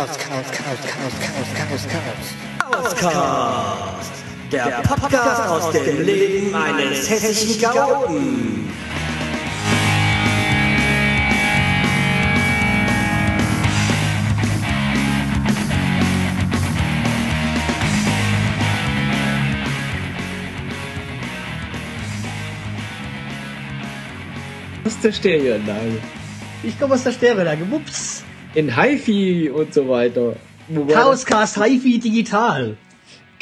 Chaos, Chaos, Chaos, Chaos, Chaos, Chaos, Chaos. Chaoscast. Der Podcast aus dem Leben eines hessischen Chaoten. aus der Stereoanlage. Ich komme aus der Stereoanlage. Wups. In HiFi und so weiter. Wobei Chaoscast HiFi Digital.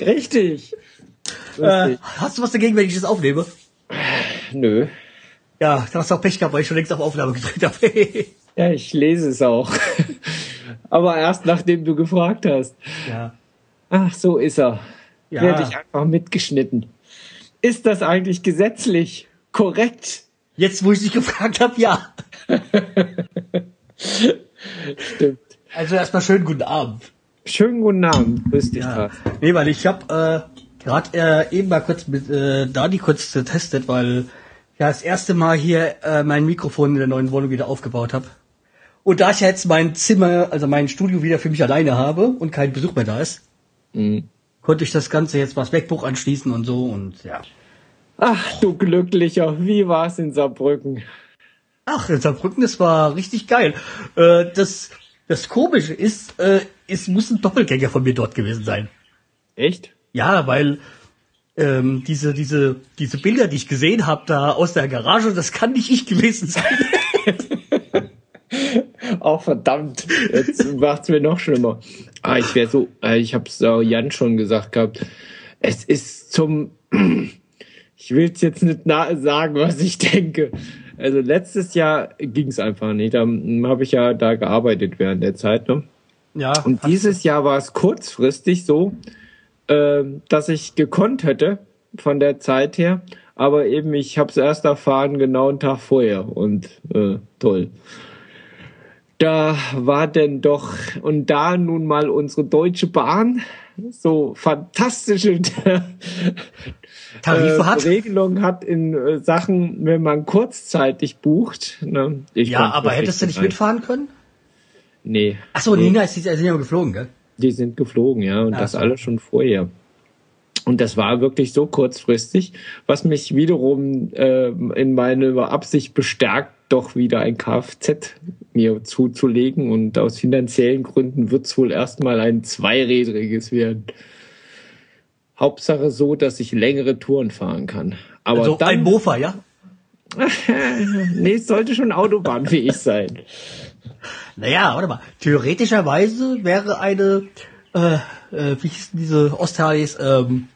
Richtig. Äh, hast du was dagegen, wenn ich das aufnehme? Nö. Ja, dann hast du auch Pech gehabt, weil ich schon längst auf Aufnahme gedrückt habe. Ja, ich lese es auch. Aber erst nachdem du gefragt hast. ja. Ach, so ist er. Ja. Werde ich einfach mitgeschnitten. Ist das eigentlich gesetzlich korrekt? Jetzt, wo ich dich gefragt habe, ja. Stimmt. Also erstmal schönen guten Abend. Schönen guten Abend. Grüß dich, Ja. Nee, weil ich habe äh, gerade äh, eben mal kurz mit äh, Dani kurz getestet, weil ich ja das erste Mal hier äh, mein Mikrofon in der neuen Wohnung wieder aufgebaut habe. Und da ich ja jetzt mein Zimmer, also mein Studio wieder für mich alleine habe und kein Besuch mehr da ist, Mhm. konnte ich das Ganze jetzt was MacBook anschließen und so und ja. Ach, du Glücklicher. Wie war's in Saarbrücken? Ach, in Saarbrücken, das war richtig geil. Äh, das, das Komische ist, äh, es muss ein Doppelgänger von mir dort gewesen sein. Echt? Ja, weil ähm, diese, diese, diese Bilder, die ich gesehen habe da aus der Garage, das kann nicht ich gewesen sein. Oh, verdammt. Jetzt macht's mir noch schlimmer. Ah, ich wäre so, äh, ich hab's äh, Jan schon gesagt gehabt. Es ist zum, ich will's jetzt nicht sagen, was ich denke. Also letztes Jahr ging's einfach nicht. Da habe ich ja da gearbeitet während der Zeit. Ne? ja, Und dieses Jahr war es kurzfristig so, äh, dass ich gekonnt hätte von der Zeit her. Aber eben, ich habe es erst erfahren, genau einen Tag vorher. Und äh, toll. Da war denn doch, und da nun mal unsere Deutsche Bahn so fantastische Tarife äh, hat. Regelung hat in äh, Sachen, wenn man kurzzeitig bucht. Ne? Ja, aber hättest du nicht rein. mitfahren können? Nee. Ach so, Nina ist, die sind ja geflogen, gell? Die sind geflogen, ja, und Ach das so. alles schon vorher. Und das war wirklich so kurzfristig, was mich wiederum äh, in meiner Absicht bestärkt, doch wieder ein Kfz mir zuzulegen. Und aus finanziellen Gründen wird es wohl erstmal ein zweirädriges werden. Hauptsache so, dass ich längere Touren fahren kann. Aber Also dann, ein Mofa, ja? nee, es sollte schon autobahnfähig sein. Naja, warte mal. Theoretischerweise wäre eine, äh, äh, wie hieß denn diese Osthalis, ähm,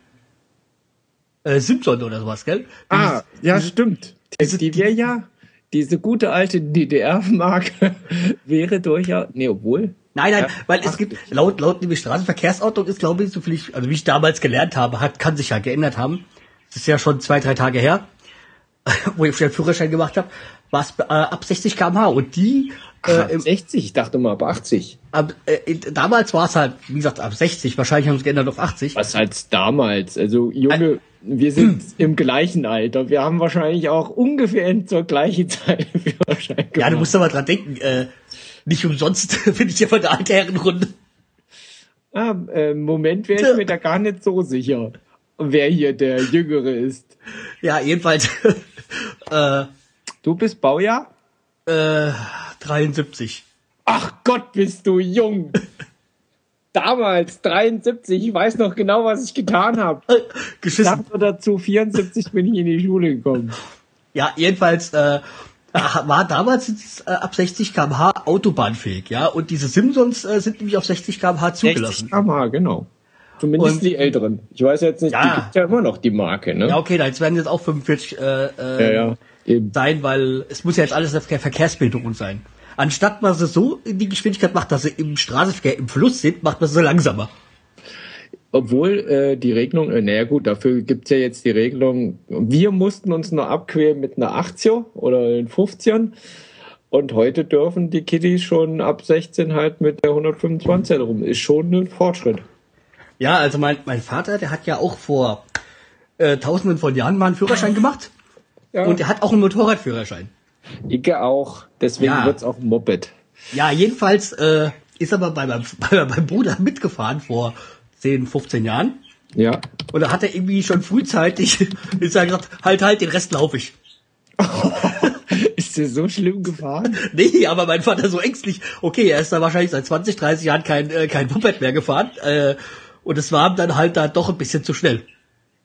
äh, Simpson oder sowas, gell? Ah, ja, stimmt. Die, die wäre ja, diese gute alte DDR-Marke wäre durchaus, nee, obwohl, Nein, nein, Ja. weil es gibt, laut, laut nämlich Straßenverkehrsordnung ist, glaube ich, so viel ich, also wie ich damals gelernt habe, hat, kann sich ja geändert haben. Das ist ja schon zwei, drei Tage her, wo ich den Führerschein gemacht habe, war es äh, ab 60 km/h und die, äh, äh, im, 60, ich dachte mal ab 80. ab, äh, damals war es halt, wie gesagt, ab 60, wahrscheinlich haben sie es geändert auf 80. Was als damals, also Junge, wir sind im gleichen Alter. Wir haben wahrscheinlich auch ungefähr zur gleichen Zeit Führerschein gemacht. Ja, du musst aber dran denken, äh, nicht umsonst bin ich ja von der alten Herrenrunde. ah, äh, Im Moment wäre ich mir da gar nicht so sicher, wer hier der Jüngere ist. Ja, jedenfalls, äh, Du bist Baujahr? äh, 73. Ach Gott, bist du jung. Damals, 73, ich weiß noch genau, was ich getan habe. Äh, geschissen. Sagt dazu, 74 bin ich in die Schule gekommen. Ja, jedenfalls äh, war damals äh, ab 60 km/h autobahnfähig, ja. Und diese Simpsons äh, sind nämlich auf 60 km/h 60 zugelassen. km/h, genau. Zumindest Und- die Älteren. Ich weiß jetzt nicht, Ja. die gibt ja immer noch die Marke, ne? Ja, okay, jetzt werden jetzt auch 45 äh, äh, ja, ja. Sein, weil es muss ja jetzt alles auf der Verkehrsbildung sein. Anstatt man sie so in die Geschwindigkeit macht, dass sie im Straßenverkehr im Fluss sind, macht man sie langsamer. Obwohl äh, die Regelung, äh, naja gut, dafür gibt's ja jetzt die Regelung, wir mussten uns noch abquälen mit einer 80er oder den 50ern. Und heute dürfen die Kiddies schon ab 16 halt mit der 125 rum. Ist schon ein Fortschritt. Ja, also mein, mein Vater, der hat ja auch vor äh, tausenden von Jahren mal einen Führerschein gemacht. Ja. Und er hat auch einen Motorradführerschein. Icke auch. Deswegen Ja. wird's auch ein Moped. Ja, jedenfalls äh, ist aber bei meinem, bei meinem Bruder mitgefahren vor 10, 15 Jahren. Ja. Und da hat er irgendwie schon frühzeitig gesagt, halt, halt, den Rest laufe ich. ist der so schlimm gefahren? Nee, aber mein Vater so ängstlich. Okay, er ist da wahrscheinlich seit 20, 30 Jahren kein, äh, kein Puppet mehr gefahren. Äh, und es war ihm dann halt da doch ein bisschen zu schnell.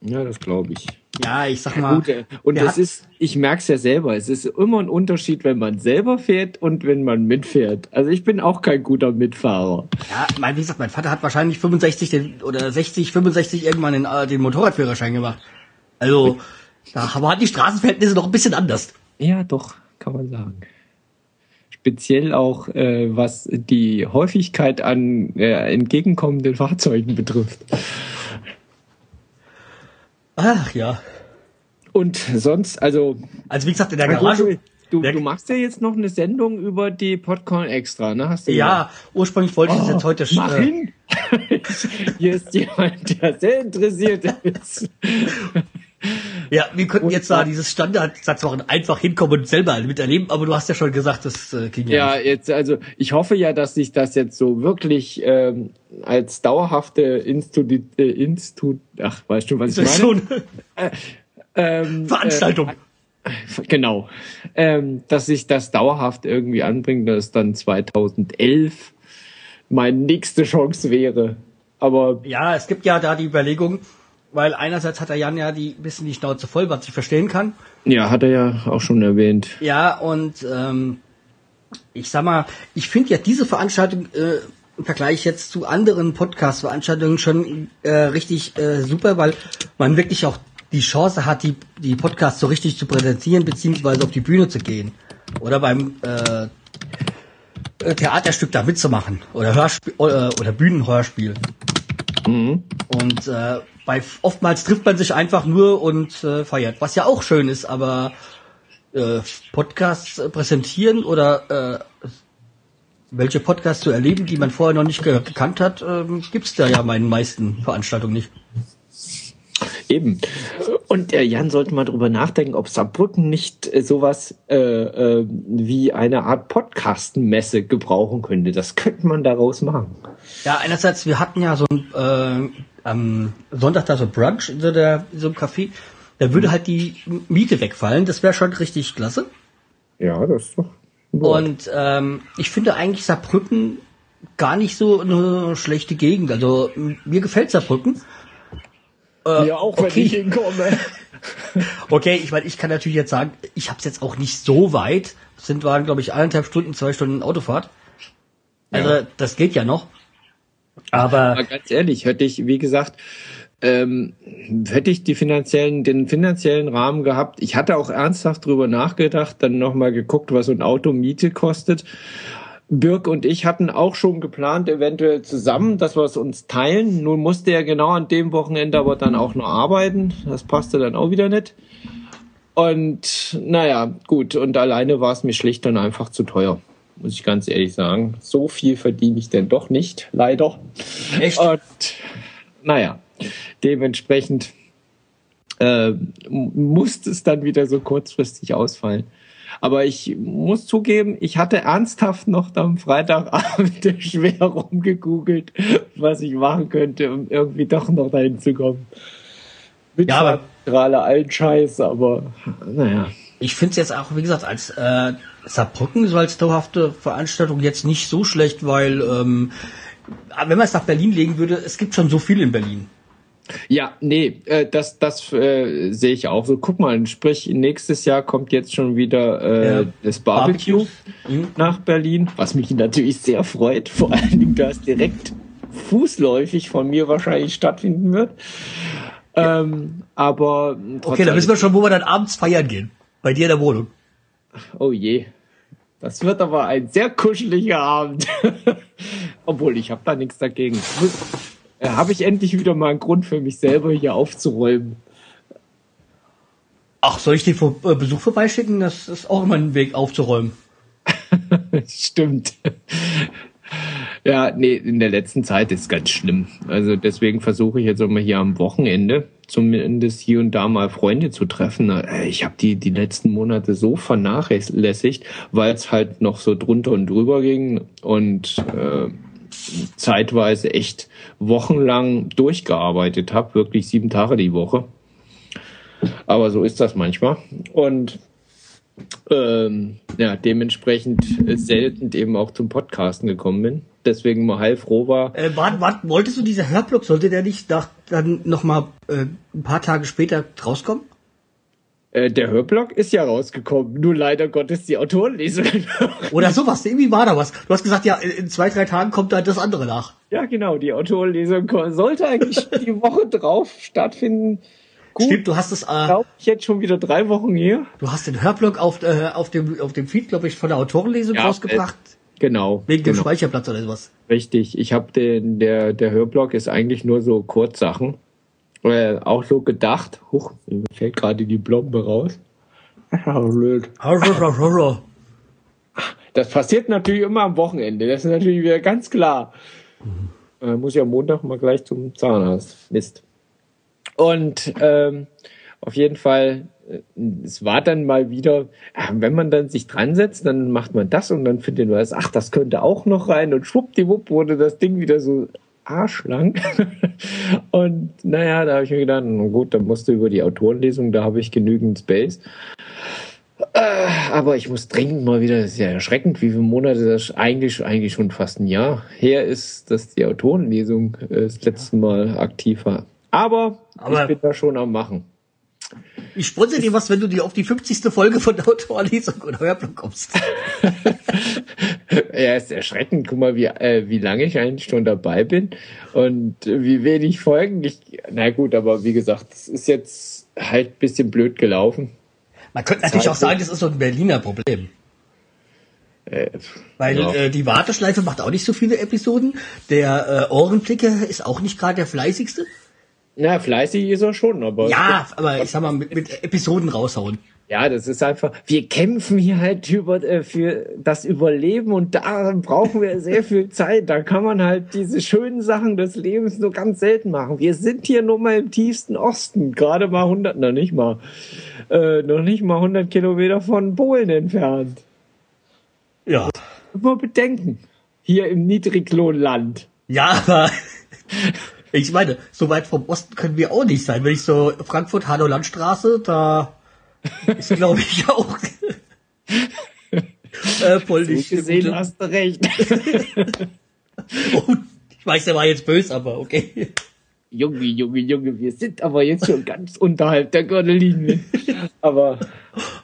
Ja, das glaube ich. Ja, ich sag mal. Gut, äh, und das ist, ich merke es ja selber, es ist immer ein Unterschied, wenn man selber fährt und wenn man mitfährt. Also ich bin auch kein guter Mitfahrer. Ja, mein, wie gesagt, mein Vater hat wahrscheinlich 65 den, oder 60, 65 irgendwann den, äh, den Motorradführerschein gemacht. Also, da waren die Straßenverhältnisse noch ein bisschen anders. Ja, doch, kann man sagen. Speziell auch, äh, was die Häufigkeit an äh, entgegenkommenden Fahrzeugen betrifft. Ach ja. Und sonst, also Also wie gesagt, in der Garage. Du, du machst ja jetzt noch eine Sendung über die Popcorn Extra, ne? Hast du Ja, ursprünglich wollte ich es jetzt heute Oh, Mach äh, hin! Hier ist jemand, der sehr interessiert ist. Ja, wir könnten Und jetzt da zwar- dieses Standardsatz machen, einfach hinkommen und selber miterleben, aber du hast ja schon gesagt, das äh, ging ja, Ja, jetzt, also ich hoffe ja, dass sich das jetzt so wirklich ähm, als dauerhafte Institut, äh, Institut, ach, weißt du, was ich meine? schon Ähm, Veranstaltung. Äh, genau. Ähm, dass sich das dauerhaft irgendwie anbringt, dass dann 2011 meine nächste Chance wäre. Aber ja, es gibt ja da die Überlegung, weil einerseits hat der Jan ja die bisschen die Schnauze voll, was ich verstehen kann. ja, hat er ja auch schon erwähnt. Ja, und ähm, ich sag mal, ich finde ja diese Veranstaltung äh, im Vergleich jetzt zu anderen Podcast-Veranstaltungen schon äh, richtig äh, super, weil man wirklich auch die Chance hat, die, die Podcasts so richtig zu präsentieren, beziehungsweise auf die Bühne zu gehen. Oder beim äh, äh, Theaterstück da mitzumachen. Oder Hörspiel oder, oder Bühnenhörspiel. Und äh, bei oftmals trifft man sich einfach nur und äh, feiert, was ja auch schön ist, aber äh, Podcasts äh, präsentieren oder äh, welche Podcasts zu erleben, die man vorher noch nicht ge gekannt hat, ähm, gibt's da ja bei den meisten Veranstaltungen nicht. Eben. Und der Jan sollte mal drüber nachdenken, ob Saarbrücken nicht äh, sowas äh, äh, wie eine Art Podcast-Messe gebrauchen könnte. Das könnte man daraus machen. Ja, einerseits, wir hatten ja so ein, äh, am Sonntag da so Brunch in so, der, in so einem Café. Da würde halt die Miete wegfallen. Das wäre schon richtig klasse. Ja, das ist doch. Und ähm, ich finde eigentlich Saarbrücken gar nicht so eine schlechte Gegend. Also mir gefällt Saarbrücken. Äh, ja, auch wenn okay. ich hinkomme. Okay, ich meine, ich kann natürlich jetzt sagen, ich habe es jetzt auch nicht so weit. Das sind waren, glaube ich, eineinhalb Stunden, zwei Stunden Autofahrt. Also Ja. das geht ja noch. Aber Aber ganz ehrlich, hätte ich, wie gesagt, ähm, hätte ich die finanziellen, den finanziellen Rahmen gehabt. Ich hatte auch ernsthaft drüber nachgedacht, dann nochmal geguckt, was so ein Auto Miete kostet. Birk und ich hatten auch schon geplant, eventuell zusammen, dass wir es uns teilen. Nun musste er genau an dem Wochenende aber dann auch noch arbeiten. Das passte dann auch wieder nicht. Und naja, gut. Und alleine war es mir schlicht und einfach zu teuer. Muss ich ganz ehrlich sagen. So viel verdiene ich denn doch nicht, leider. echt, Und naja, dementsprechend äh, musste es dann wieder so kurzfristig ausfallen. Aber ich muss zugeben, ich hatte ernsthaft noch am Freitagabend schwer rumgegoogelt, was ich machen könnte, um irgendwie doch noch dahin zu kommen. Mit Ja, aber- allen Scheiß, aber naja. ich finde es jetzt auch, wie gesagt, als äh, Saarbrücken so als dauerhafte Veranstaltung jetzt nicht so schlecht, weil ähm, wenn man es nach Berlin legen würde, es gibt schon so viel in Berlin. Ja, nee, äh, das, das äh, sehe ich auch so. Guck mal, sprich, nächstes Jahr kommt jetzt schon wieder äh, Ja. das Barbecue Barbecues. Mhm. nach Berlin, was mich natürlich sehr freut. Vor allen Dingen, da es direkt fußläufig von mir wahrscheinlich stattfinden wird. Ähm, aber Okay, dann wissen wir schon, wo wir dann abends feiern gehen. Bei dir in der Wohnung. Oh je. Das wird aber ein sehr kuscheliger Abend. Obwohl, ich habe da nichts dagegen. Äh, Habe ich endlich wieder mal einen Grund für mich selber hier aufzuräumen. Ach, soll ich den Vor äh, Besuch vorbeischicken? Das ist auch immer ein Weg aufzuräumen. Stimmt. Ja, nee, in der letzten Zeit ist ganz schlimm. Also deswegen versuche ich jetzt auch mal hier am Wochenende zumindest hier und da mal Freunde zu treffen. Äh, Ich habe die die letzten Monate so vernachlässigt, weil es halt noch so drunter und drüber ging und äh, zeitweise echt wochenlang durchgearbeitet habe, wirklich sieben Tage die Woche. Aber so ist das manchmal. Und ähm, ja, dementsprechend selten eben auch zum Podcasten gekommen bin. Deswegen mal heilfroh war. Äh, wart, wart, wolltest du dieser Hörblock, sollte der nicht nach, dann nochmal äh, ein paar Tage später rauskommen? Äh, der Hörblock ist ja rausgekommen, nur leider Gottes die Autorenlesung. Oder sowas, irgendwie war da was. Du hast gesagt, ja, in zwei, drei Tagen kommt da das andere nach. ja, genau, die Autorenlesung sollte eigentlich die Woche drauf stattfinden. Gut, Stimmt, du hast es, äh, glaube ich jetzt schon wieder drei Wochen hier. du hast den Hörblock auf, äh, auf dem, auf dem Feed, glaube ich, von der Autorenlesung Ja, rausgebracht. Genau. wegen dem genau. Speicherplatz oder sowas. Richtig. Ich habe den, der, der Hörblock ist eigentlich nur so Kurzsachen. Äh, auch so gedacht. Huch, mir fällt gerade die Blombe raus. Blöd. Das passiert natürlich immer am Wochenende. Das ist natürlich wieder ganz klar. Äh, muss ja Montag mal gleich zum Zahnarzt. Mist. Und ähm, auf jeden Fall, äh, es war dann mal wieder, ja, wenn man dann sich dran setzt, dann macht man das und dann findet man das, ach, das könnte auch noch rein und schwuppdiwupp wurde das Ding wieder so arschlang. und naja, da habe ich mir gedacht, gut, dann musst du über die Autorenlesung, da habe ich genügend Space. Äh, aber ich muss dringend mal wieder, das ist ja erschreckend, wie viele Monate das eigentlich, eigentlich schon fast ein Jahr her ist, dass die Autorenlesung äh, das letzte Mal aktiv war. Aber, Aber- ich bin da schon am Machen. Ich sponsere dir was, wenn du dir auf die 50. Folge von der Autorenlesung oder Hörblock kommst. Ja, ist erschreckend. Guck mal, wie, äh, wie lange ich eigentlich schon dabei bin und äh, wie wenig Folgen ich. Na gut, aber wie gesagt, es ist jetzt halt ein bisschen blöd gelaufen. Man könnte natürlich auch sagen, das ist so ein Berliner Problem. Äh, Weil Ja. äh, die Warteschleife macht auch nicht so viele Episoden. Der äh, Ohrenblicke ist auch nicht gerade der fleißigste. Na, fleißig ist er schon, aber. Ja, aber ich sag mal, mit, mit Episoden raushauen. Ja, das ist einfach, wir kämpfen hier halt über, äh, für das Überleben und da brauchen wir sehr viel Zeit. Da kann man halt diese schönen Sachen des Lebens nur ganz selten machen. Wir sind hier nur mal im tiefsten Osten, gerade mal 100, noch nicht mal, äh, noch nicht mal 100 Kilometer von Polen entfernt. Ja. Immer bedenken. Hier im Niedriglohnland. Ja, aber ich meine, so weit vom Osten können wir auch nicht sein. Wenn ich so Frankfurt, Hanau Landstraße, da ist glaube ich auch äh, voll So gesehen gute- hast du recht. Oh, ich weiß, der war jetzt böse, aber okay. Junge, Junge, Junge, wir sind aber jetzt schon ganz unterhalb der Gürtellinie. Aber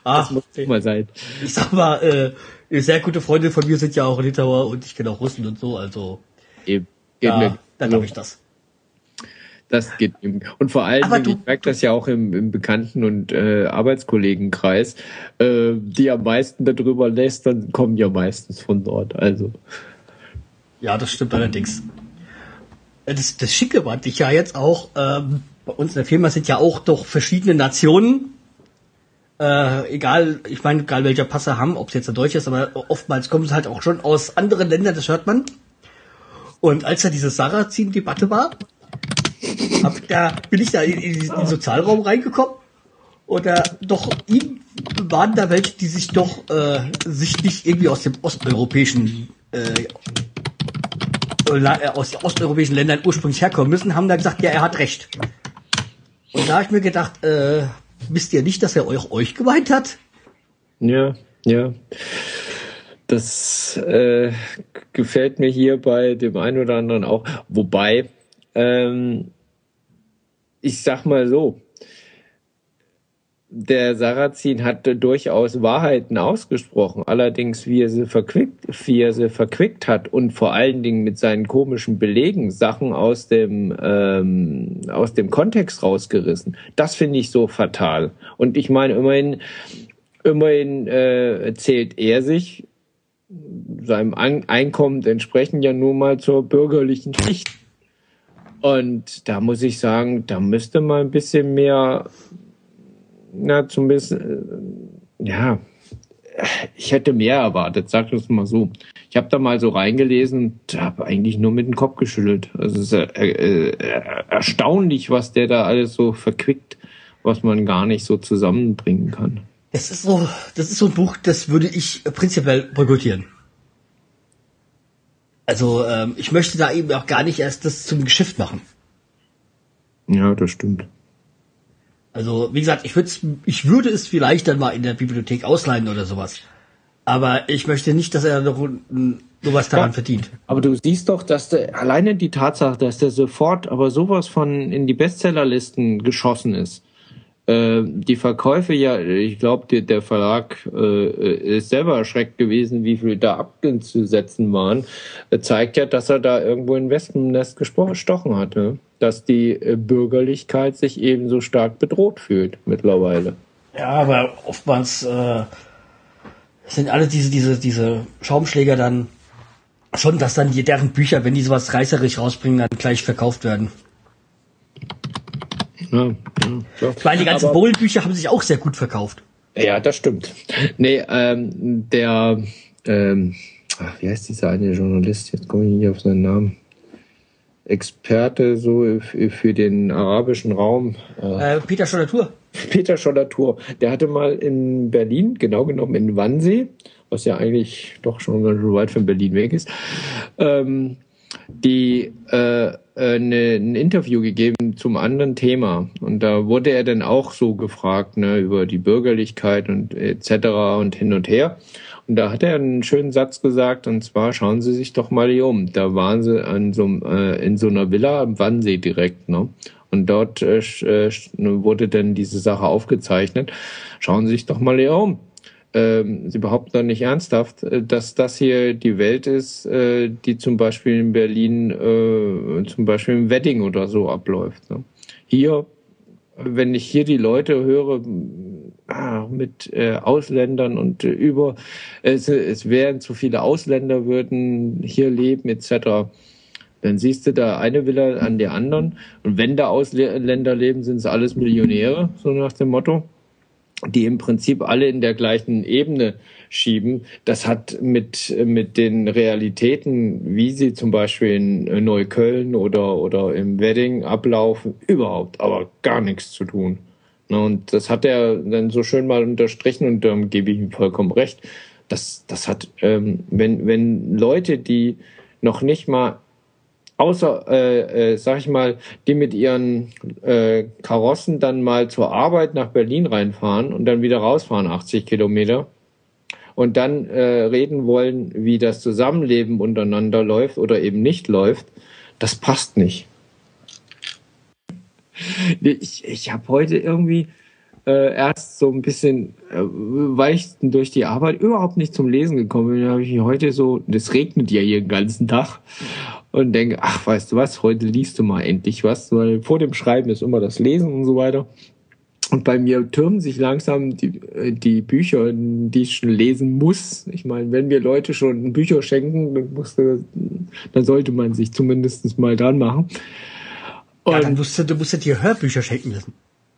Ach, das muss nicht mal sein. ich sag mal, äh, sehr gute Freunde von mir sind ja auch Litauer und ich kenne auch Russen und so, also Eben. Geht ja, mir dann glaube ich das. Das geht ihm. Und vor allem, Aber du- ich merke das ja auch im, im Bekannten- und äh, Arbeitskollegenkreis, äh, die am meisten darüber lästern, kommen ja meistens von dort. Also, Ja, das stimmt allerdings. Äh, Das, das Schicke war dich ja jetzt auch, ähm, bei uns in der Firma sind ja auch doch verschiedene Nationen, äh, egal, ich meine, egal welcher Pass sie haben, ob es jetzt der Deutsche ist, aber oftmals kommen sie halt auch schon aus anderen Ländern, das hört man. Und als da diese Sarrazin-Debatte war, hab, da bin ich da in, in diesen Sozialraum reingekommen da doch ihm waren da welche, die sich doch äh, sich nicht irgendwie aus dem osteuropäischen äh, äh, aus osteuropäischen Ländern ursprünglich herkommen müssen, haben da gesagt, ja, er hat recht. Und da habe ich mir gedacht, äh, wisst ihr nicht, dass er euch, euch gemeint hat? ja, ja. Das äh, gefällt mir hier bei dem einen oder anderen auch. Wobei, ähm, ich sag mal so, der Sarrazin hat durchaus Wahrheiten ausgesprochen, allerdings wie er sie verquickt, wie er sie verquickt hat und vor allen Dingen mit seinen komischen Belegen Sachen aus dem ähm, aus dem Kontext rausgerissen. Das finde ich so fatal. Und ich meine immerhin immerhin äh, zählt er sich seinem An Einkommen entsprechend ja nur mal zur bürgerlichen Schicht. Und da muss ich sagen, da müsste mal ein bisschen mehr na, zumindest, äh, ja, ich hätte mehr erwartet, sag das mal so. Ich habe da mal so reingelesen und habe eigentlich nur mit dem Kopf geschüttelt. Also es ist äh, äh, erstaunlich, was der da alles so verquickt, was man gar nicht so zusammenbringen kann. Das ist so, das ist so ein Buch, das würde ich äh, prinzipiell boykottieren. Also ähm, ich möchte da eben auch gar nicht erst das zum Geschäft machen. Ja, das stimmt. Also wie gesagt, ich, ich würde es vielleicht dann mal in der Bibliothek ausleihen oder sowas. Aber ich möchte nicht, dass er noch nur was daran Ja. verdient. Aber du siehst doch, dass der, alleine die Tatsache, dass der sofort aber sowas von in die Bestsellerlisten geschossen ist. Äh, die Verkäufe ja, ich glaube, der Verlag äh, ist selber erschreckt gewesen, wie viel da abzusetzen waren. Äh, zeigt ja, dass er da irgendwo in Wespennest gestochen hatte. Dass die äh, Bürgerlichkeit sich eben so stark bedroht fühlt mittlerweile. Ja, aber oftmals äh, sind alle diese, diese, diese Schaumschläger dann schon, dass dann deren Bücher, wenn die sowas reißerisch rausbringen, dann gleich verkauft werden. Ja, ja, meine, die ganzen Bowl-Bücher haben sich auch sehr gut verkauft. Ja, das stimmt. Nee, ähm, der, ähm, ach, wie heißt dieser eine Journalist? Jetzt komme ich nicht auf seinen Namen. Experte so für den arabischen Raum. Äh, Äh, Peter Schollatur. Peter Schollatur, der hatte mal in Berlin, genau genommen in Wannsee, was ja eigentlich doch schon ganz weit von Berlin weg ist, ähm, die äh, äh, ne, ein Interview gegeben zum anderen Thema. Und da wurde er dann auch so gefragt, ne, über die Bürgerlichkeit und etc. und hin und her. Und da hat er einen schönen Satz gesagt, und zwar schauen Sie sich doch mal hier um. Da waren sie an so, äh, in so einer Villa am Wannsee direkt, ne? Und dort äh, äh, wurde dann diese Sache aufgezeichnet. Schauen Sie sich doch mal hier um. Ähm, Sie behaupten doch nicht ernsthaft, äh, dass das hier die Welt ist, äh, die zum Beispiel in Berlin, äh, zum Beispiel im Wedding oder so abläuft. Ne? Hier, wenn ich hier die Leute höre, ah, mit Ausländern und über, es, es wären zu viele Ausländer würden hier leben etc. Dann siehst du da eine Villa an der anderen. Und wenn da Ausländer leben, sind es alles Millionäre, so nach dem Motto, die im Prinzip alle in der gleichen Ebene schieben. Das hat mit, mit den Realitäten, wie sie zum Beispiel in Neukölln oder, oder im Wedding ablaufen, überhaupt, aber gar nichts zu tun. Ne, Und das hat er dann so schön mal unterstrichen und da gebe ich ihm vollkommen recht. Das, das hat, ähm, wenn, wenn Leute, die noch nicht mal außer, äh, äh, sag ich mal, die mit ihren äh, Karossen dann mal zur Arbeit nach Berlin reinfahren und dann wieder rausfahren, 80 Kilometer, und dann äh, reden wollen, wie das Zusammenleben untereinander läuft oder eben nicht läuft, das passt nicht. Ich, ich habe heute irgendwie äh, erst so ein bisschen, äh, weil ich durch die Arbeit überhaupt nicht zum Lesen gekommen. Bin, habe ich heute so, das regnet ja hier den ganzen Tag und denke, ach, weißt du was, heute liest du mal endlich was, weil vor dem Schreiben ist immer das Lesen und so weiter. Und bei mir türmen sich langsam die, äh, die Bücher, die ich schon lesen muss. Ich meine, wenn mir Leute schon Bücher schenken, dann, musste, dann sollte man sich zumindest mal dran machen. Ja, Und- dann musst du, du musst dir Hörbücher schenken lassen.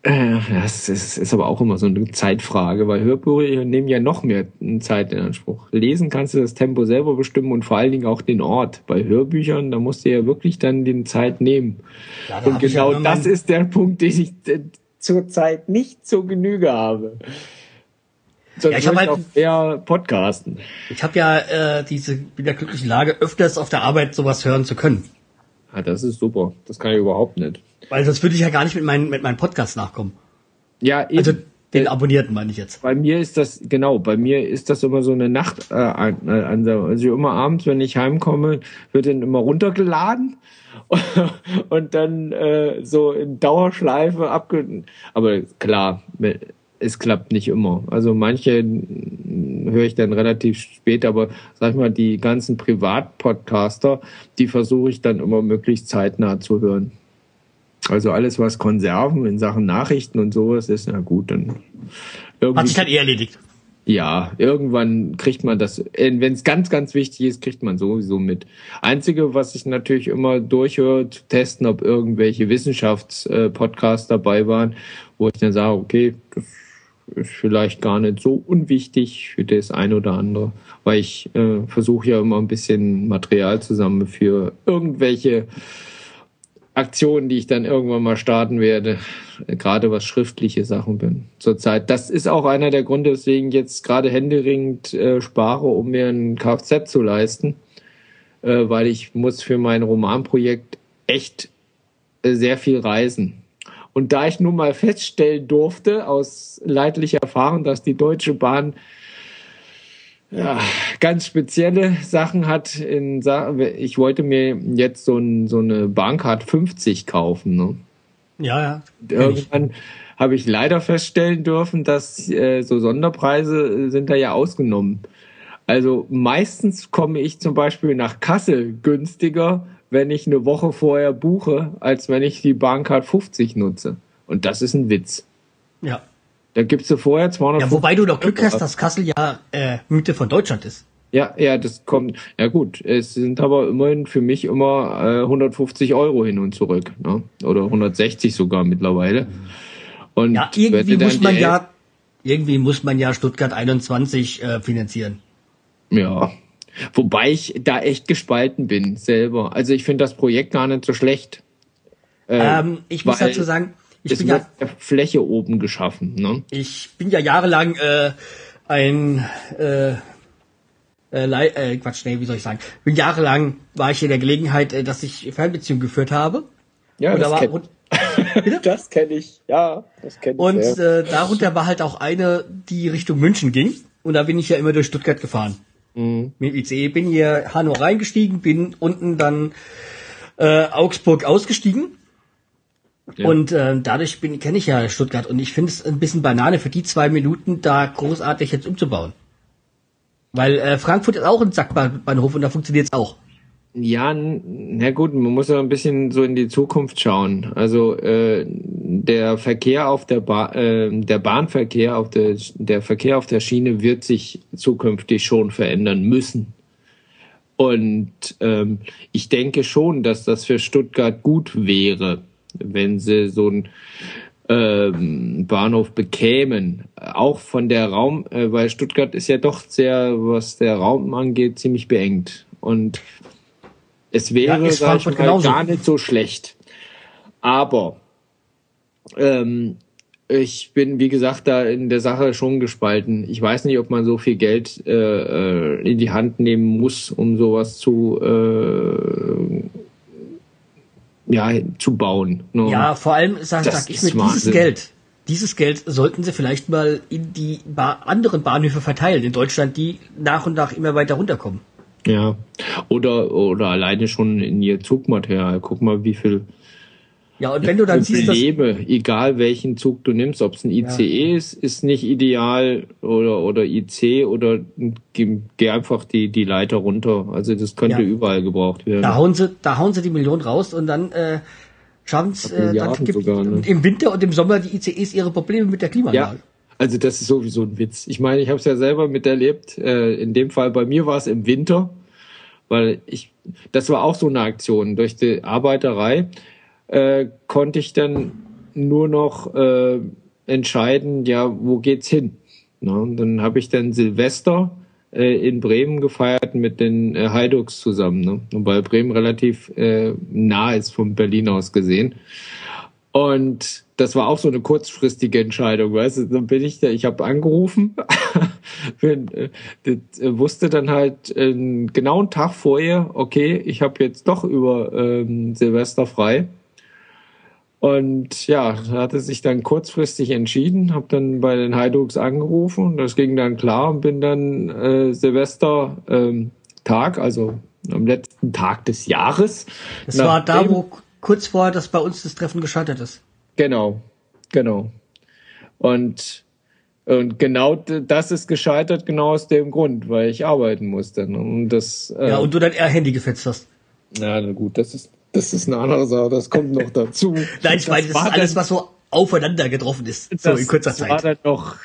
Äh, das ist, ist aber auch immer so eine Zeitfrage, weil Hörbücher nehmen ja noch mehr Zeit in Anspruch. Lesen kannst du das Tempo selber bestimmen und vor allen Dingen auch den Ort. Bei Hörbüchern, da musst du ja wirklich dann die Zeit nehmen. Ja, und genau ja das ist der Punkt, den ich äh, zurzeit nicht zur Genüge habe. Sonst Ja, ich würde hab ich halt- auch eher podcasten. Ich habe ja äh, diese in der glücklichen Lage, öfters auf der Arbeit sowas hören zu können. Ah, das ist super. Das kann ich überhaupt nicht. Weil sonst würde ich ja gar nicht mit meinen mit meinem Podcast nachkommen. Ja, eben. Also den Äh, Abonnierten meine ich jetzt. Bei mir ist das, genau, bei mir ist das immer so eine Nacht, äh, an- also immer abends, wenn ich heimkomme, wird dann immer runtergeladen und dann äh, so in Dauerschleife abge... Aber klar, es klappt nicht immer. Also manche höre ich dann relativ spät, aber sag ich mal, die ganzen Privatpodcaster, die versuche ich dann immer möglichst zeitnah zu hören. Also alles, was Konserven in Sachen Nachrichten und sowas ist, na gut, dann Hat irgendwie, sich dann eh erledigt. ja, irgendwann kriegt man das, wenn es ganz, ganz wichtig ist, kriegt man sowieso mit. Einzige, was ich natürlich immer durchhöre, zu testen, ob irgendwelche Wissenschaftspodcasts dabei waren, wo ich dann sage, okay, das ist vielleicht gar nicht so unwichtig für das eine oder andere, weil ich äh, versuche ja immer ein bisschen Material zusammen für irgendwelche Aktionen, die ich dann irgendwann mal starten werde, gerade was schriftliche Sachen bin zurzeit. Das ist auch einer der Gründe, weswegen ich jetzt gerade händeringend äh, spare, um mir ein Kfz zu leisten, äh, weil ich muss für mein Romanprojekt echt äh, sehr viel reisen. Und da ich nun mal feststellen durfte, aus leidlicher Erfahrung, dass die Deutsche Bahn ja, ganz spezielle Sachen hat. In ich wollte mir jetzt so, ein, so eine Bahncard 50 kaufen. Ne? Ja, ja. Irgendwann habe ich leider feststellen dürfen, dass äh, so Sonderpreise sind da ja ausgenommen. Also meistens komme ich zum Beispiel nach Kassel günstiger, wenn ich eine Woche vorher buche, als wenn ich die Bahncard 50 nutze. Und das ist ein Witz. Ja. Da gibst du vorher 200. Ja, wobei du doch Glück hast, dass Kassel ja äh, Mitte von Deutschland ist. Ja, ja, das kommt. Ja gut, es sind aber immerhin für mich immer äh, 150 Euro hin und zurück, ne? oder 160 sogar mittlerweile. Und ja, irgendwie muss man ja, irgendwie muss man ja Stuttgart 21 äh, finanzieren. Ja, wobei ich da echt gespalten bin selber. Also ich finde das Projekt gar nicht so schlecht. Äh, ähm, ich muss dazu sagen, ich es bin wird ja, Fläche oben geschaffen. Ne? ich bin ja jahrelang äh, ein äh, äh, äh, Quatsch, nee, wie soll ich sagen? Bin jahrelang war ich in der Gelegenheit, äh, dass ich Fernbeziehungen geführt habe. Ja, Und da das war, kenn- und, das kenne ich. Ja, das kenne ich. und sehr. äh, darunter war halt auch eine, die Richtung München ging. Und da bin ich ja immer durch Stuttgart gefahren. Mhm. Mit ICE bin hier Hanau reingestiegen, bin unten dann äh, Augsburg ausgestiegen. Ja. Und äh, dadurch bin kenne ich ja Stuttgart und ich finde es ein bisschen Banane für die zwei Minuten da großartig jetzt umzubauen. Weil äh, Frankfurt ist auch ein Sackbahnhof und da funktioniert es auch. Ja, na gut, man muss ja ein bisschen so in die Zukunft schauen. Also äh, der Verkehr auf der ba äh, der Bahnverkehr auf der der Verkehr auf der Schiene wird sich zukünftig schon verändern müssen. Und ähm, ich denke schon, dass das für Stuttgart gut wäre, wenn sie so einen ähm, Bahnhof bekämen. Auch von der Raum, äh, weil Stuttgart ist ja doch sehr, was der Raum angeht, ziemlich beengt. Und es wäre Ja, mal, gar nicht so schlecht. Aber ähm, ich bin, wie gesagt, da in der Sache schon gespalten. Ich weiß nicht, ob man so viel Geld äh, äh, in die Hand nehmen muss, um sowas zu äh, ja zu bauen. ne? Ja, vor allem sag, sag ich mir, dieses Wahnsinn. Geld, dieses Geld sollten sie vielleicht mal in die ba anderen Bahnhöfe verteilen in Deutschland, die nach und nach immer weiter runterkommen. Ja. Oder oder alleine schon in ihr Zugmaterial. Guck mal, wie viel Ja, und wenn du dann siehst, dass Lebe, egal welchen Zug du nimmst, ob es ein ICE ist, ist nicht ideal oder oder IC oder geh, geh einfach die die Leiter runter. Also das könnte Ja. überall gebraucht werden. da hauen sie, da hauen sie die Million raus und dann äh, schaffen es, äh, dann Milliarden gibt sogar, ne? im Winter und im Sommer die ICEs ihre Probleme mit der Ja, Klimaanlage. also das ist sowieso ein Witz. Ich meine, ich habe es ja selber miterlebt. Äh, in dem Fall bei mir war es im Winter, weil ich, das war auch so eine Aktion. Durch die Arbeiterei äh, konnte ich dann nur noch äh, entscheiden, ja, wo geht's hin? Na, dann habe ich dann Silvester äh, in Bremen gefeiert mit den äh, Heiducks zusammen. Ne? Und weil Bremen relativ äh, nah ist von Berlin aus gesehen. Und das war auch so eine kurzfristige Entscheidung, weißt du, dann bin ich da, ich habe angerufen, bin, äh, äh, wusste dann halt äh, einen genauen Tag vorher, okay, ich habe jetzt doch über ähm, Silvester frei. Und ja, hatte sich dann kurzfristig entschieden, habe dann bei den Heiducks angerufen, das ging dann klar und bin dann äh, Silvester ähm, Tag, also am letzten Tag des Jahres. Das war da, wo kurz vorher das bei uns das Treffen gescheitert ist. Genau, genau. Und, und genau das ist gescheitert, genau aus dem Grund, weil ich arbeiten musste. ne? Und das, äh, Ja, und du dein R-Handy gefetzt hast. ja, na gut, das ist, das ist eine andere Sache, das kommt noch dazu. Nein, ich meine, das war ist alles, was so aufeinander getroffen ist. So das, in kurzer das war Zeit. dann noch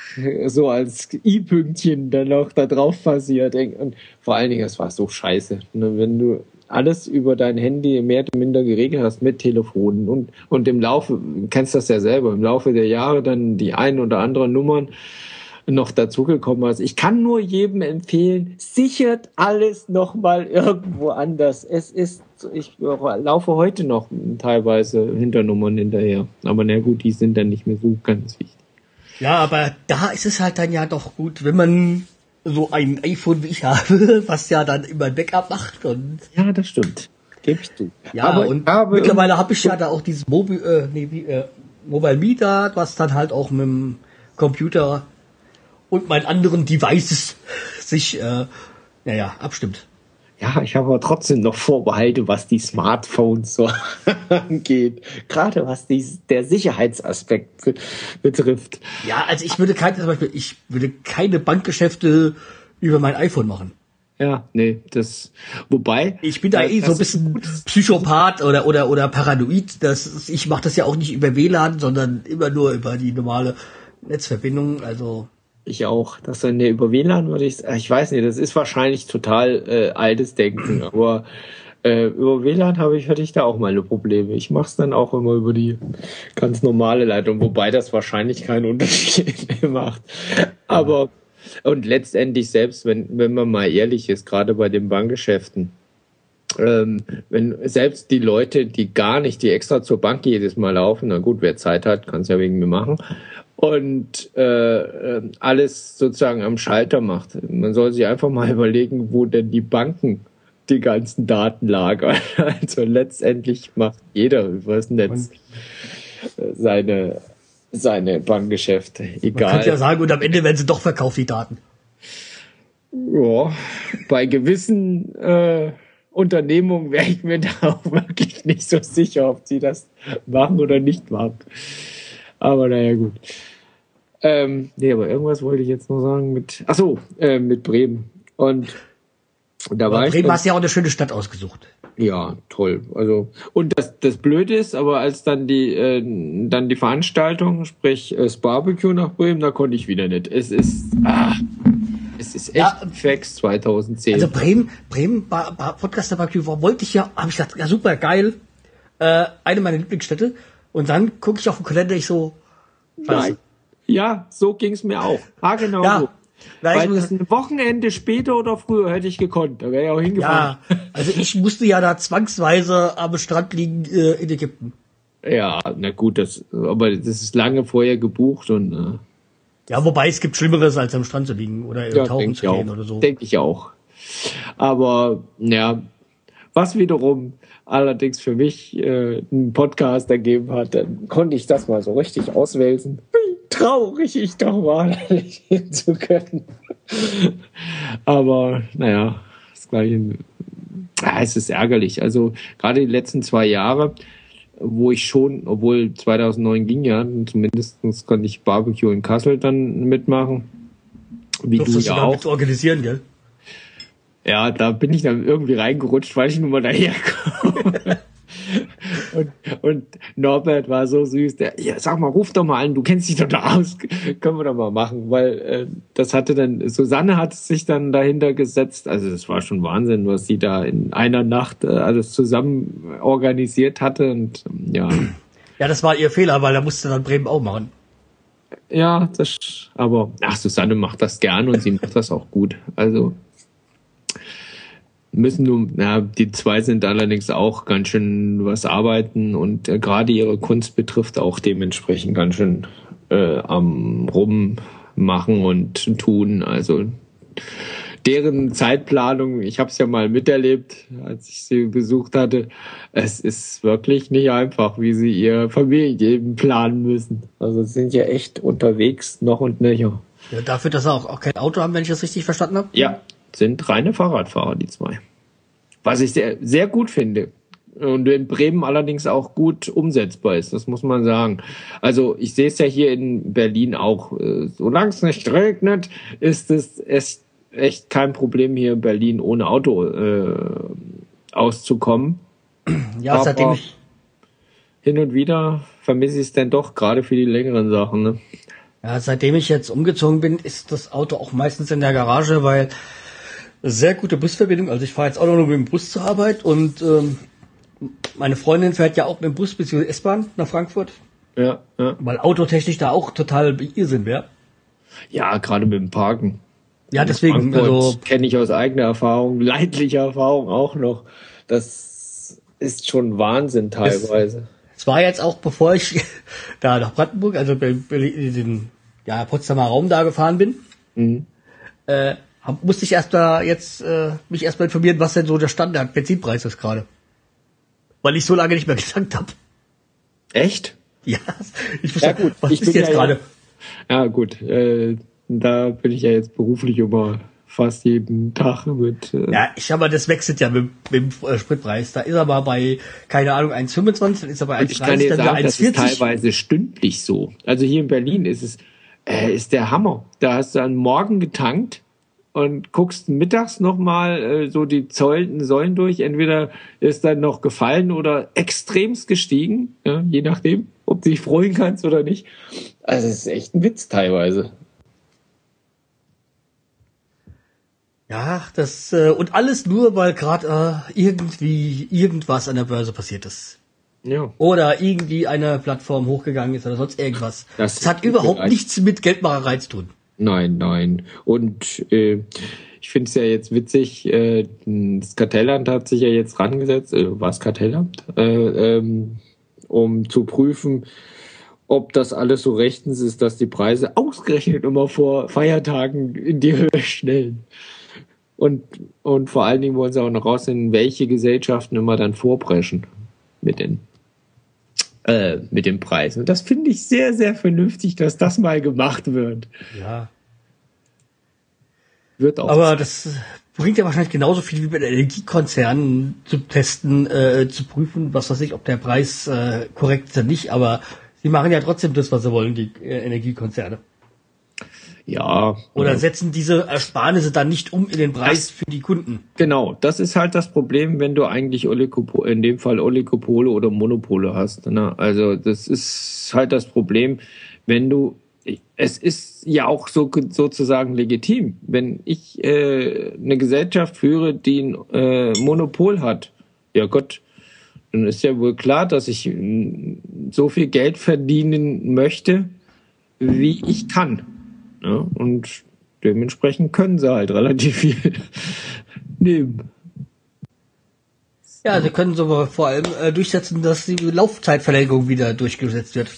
so als I-Pünktchen dann noch da drauf passiert. Und vor allen Dingen, es war so scheiße. Ne? Wenn du alles über dein Handy mehr oder minder geregelt hast mit Telefonen und, und im Laufe, kennst das ja selber, im Laufe der Jahre dann die ein oder anderen Nummern noch dazugekommen ist. Ich kann nur jedem empfehlen, sichert alles nochmal irgendwo anders. Es ist, ich laufe heute noch teilweise Hinternummern hinterher. Aber na gut, die sind dann nicht mehr so ganz wichtig. Ja, aber da ist es halt dann ja doch gut, wenn man so ein iPhone wie ich habe, was ja dann immer ein Backup macht und Ja, das stimmt. Ich zu. ja Aber und habe mittlerweile habe ich ja da auch dieses Mobi äh, nee, wie, äh, Mobile Meter, was dann halt auch mit dem Computer und meinen anderen Devices sich äh, naja, abstimmt. Ja, ich habe aber trotzdem noch Vorbehalte, was die Smartphones so angeht. Gerade was die, der Sicherheitsaspekt be- betrifft. Ja, also ich würde keine, zum Beispiel, ich würde keine Bankgeschäfte über mein iPhone machen. Ja, nee, das, wobei. Ich bin da äh, eh so ein bisschen Psychopath oder oder oder paranoid. Das ich mache das ja auch nicht über WLAN, sondern immer nur über die normale Netzverbindung. Also Ich auch. Das dann nee, über WLAN würde ich, ich weiß nicht, das ist wahrscheinlich total äh, altes Denken, aber äh, über WLAN habe ich, hatte ich da auch meine Probleme. Ich mache es dann auch immer über die ganz normale Leitung, wobei das wahrscheinlich keinen Unterschied macht. Aber und letztendlich selbst, wenn wenn man mal ehrlich ist, gerade bei den Bankgeschäften, ähm, wenn selbst die Leute, die gar nicht, die extra zur Bank jedes Mal laufen, na gut, wer Zeit hat, kann es ja wegen mir machen, und äh, äh, alles sozusagen am Schalter macht. Man soll sich einfach mal überlegen, wo denn die Banken die ganzen Daten lagern. Also letztendlich macht jeder übers Netz äh, seine seine Bankgeschäfte, man egal. könnte ja sagen, und am Ende werden sie doch verkauft, die Daten. Ja, bei gewissen äh, Unternehmungen wäre ich mir da auch wirklich nicht so sicher, ob sie das machen oder nicht machen. Aber naja, gut. Ähm, nee, aber irgendwas wollte ich jetzt noch sagen mit, ach so, äh, mit Bremen. Und da war Aber ich. Bremen dann- hast ja auch eine schöne Stadt ausgesucht. ja, toll. Also und das das Blöde ist, aber als dann die äh, dann die Veranstaltung, sprich äh, das Barbecue nach Bremen, da konnte ich wieder nicht. Es ist ah, es ist echt Ja. Fax 2010. Also Bremen, Bremen, ba, ba, Podcaster Barbecue, war- wollte ich ja, habe ich gedacht, ja super geil, äh, eine meiner Lieblingsstädte. Und dann gucke ich auf den Kalender, ich so, Nein. Ja, so ging's mir auch. Ah, genau Ja. so. Ich Weil muss- ein Wochenende später oder früher hätte ich gekonnt. Da wäre ich auch hingefahren. ja, also ich musste ja da zwangsweise am Strand liegen äh, in Ägypten. Ja, na gut, das, aber das ist lange vorher gebucht und äh, Ja, wobei es gibt Schlimmeres, als am Strand zu liegen oder ja, tauchen zu gehen auch. oder so. Denke ich auch. Aber ja, was wiederum allerdings für mich äh, einen Podcast ergeben hat, dann konnte ich das mal so richtig auswälzen. Traurig ich doch war, da nicht hin zu können. Aber naja, das gleiche. Ja, es ist ärgerlich. Also gerade die letzten zwei Jahre, wo ich schon, obwohl 2009 ging ja, zumindest konnte ich Barbecue in Kassel dann mitmachen. Wie du ja auch. mit organisieren, gell? Ja, da bin ich dann irgendwie reingerutscht, weil ich nun mal daherkomme. und, und Norbert war so süß, der, ja, sag mal, ruf doch mal an, du kennst dich doch da aus, können wir doch mal machen, weil äh, das hatte dann, Susanne hat sich dann dahinter gesetzt, also das war schon Wahnsinn, was sie da in einer Nacht äh, alles zusammen organisiert hatte und ähm, ja, Ja, das war ihr Fehler, weil da musste dann Bremen auch machen. ja, das, aber ach, Susanne macht das gern und sie macht das auch gut, also müssen nur, ja, die zwei sind allerdings auch ganz schön was arbeiten und äh, gerade ihre Kunst betrifft auch dementsprechend ganz schön äh, am rummachen und tun. Also deren Zeitplanung, ich habe es ja mal miterlebt, als ich sie besucht hatte. Es ist wirklich nicht einfach, wie sie ihr Familienleben planen müssen. Also sie sind ja echt unterwegs noch und nöcher. Ja, dafür, dass sie auch, auch kein Auto haben, wenn ich das richtig verstanden habe. Ja, sind reine Fahrradfahrer, die zwei. Was ich sehr, sehr gut finde. Und in Bremen allerdings auch gut umsetzbar ist, das muss man sagen. Also ich sehe es ja hier in Berlin auch. Solange es nicht regnet, ist es echt, echt kein Problem hier in Berlin ohne Auto äh, auszukommen. Ja, Aber- seitdem ich, Hin und wieder vermisse ich es dann doch, gerade für die längeren Sachen. Ne? ja, seitdem ich jetzt umgezogen bin, ist das Auto auch meistens in der Garage, weil sehr gute Busverbindung. Also ich fahre jetzt auch noch mit dem Bus zur Arbeit und ähm, meine Freundin fährt ja auch mit dem Bus bzw. S-Bahn nach Frankfurt, Ja, ja. weil autotechnisch da auch total Irrsinn wäre. ja, gerade mit dem Parken. Ja, deswegen, Frankfurt also kenne ich aus eigener Erfahrung, leidlicher Erfahrung auch noch. Das ist schon Wahnsinn teilweise. es war jetzt auch, bevor ich da nach Brandenburg, also in den ja, Potsdamer Raum da gefahren bin, Mhm. äh, Hab, musste ich erst da jetzt äh, mich erstmal informieren, was denn so der Standard Benzinpreis ist gerade. Weil ich so lange nicht mehr getankt habe. Echt? Ja, ich wusste, Ja, gut, was ich ist jetzt ja- gerade? Ja, gut. Äh, da bin ich ja jetzt beruflich immer fast jeden Tag mit. Äh, Ja, ich aber das wechselt ja mit, mit dem äh, Spritpreis. Da ist er mal bei, keine Ahnung, 1,25, dann ist er bei Und ich kann 1,30, dir dann wieder das ist 1,40. teilweise stündlich so. Also hier in Berlin ist es, äh, ist der Hammer. Da hast du am Morgen getankt und guckst mittags nochmal äh, so die Säulen, Säulen durch. Entweder ist dann noch gefallen oder extremst gestiegen, ja, je nachdem, ob du dich freuen kannst oder nicht. Also es ist echt ein Witz teilweise. Ja, das äh, und alles nur, weil gerade äh, irgendwie irgendwas an der Börse passiert ist. Ja. Oder irgendwie eine Plattform hochgegangen ist oder sonst irgendwas. Das Das, hat überhaupt nichts mit Geldmacherei zu tun. Nein, nein. Und äh, ich finde es ja jetzt witzig, äh, das Kartellamt hat sich ja jetzt rangesetzt, äh, war es Kartellamt, äh, ähm, um zu prüfen, ob das alles so rechtens ist, dass die Preise ausgerechnet immer vor Feiertagen in die Höhe schnellen. Und, und vor allen Dingen wollen sie auch noch rausfinden, welche Gesellschaften immer dann vorpreschen mit den äh, mit den Preisen. Und das finde ich sehr, sehr vernünftig, dass das mal gemacht wird. Ja. Wird auch. Aber das bringt ja wahrscheinlich genauso viel wie bei den Energiekonzernen zu testen, äh, zu prüfen, was weiß ich, ob der Preis äh, korrekt ist oder nicht. Aber sie machen ja trotzdem das, was sie wollen, die äh, Energiekonzerne. Ja. Oder setzen diese Ersparnisse dann nicht um in den Preis für die Kunden. Genau, das ist halt das Problem, wenn du eigentlich Oligopole, in dem Fall Oligopole oder Monopole hast. Ne? Also das ist halt das Problem, wenn du, es ist ja auch so sozusagen legitim, wenn ich äh, eine Gesellschaft führe, die ein äh, Monopol hat. Ja Gott, dann ist ja wohl klar, dass ich so viel Geld verdienen möchte, wie ich kann. Ne? Und dementsprechend können sie halt relativ viel nehmen. Ja, sie können so vor allem äh, durchsetzen, dass die Laufzeitverlängerung wieder durchgesetzt wird.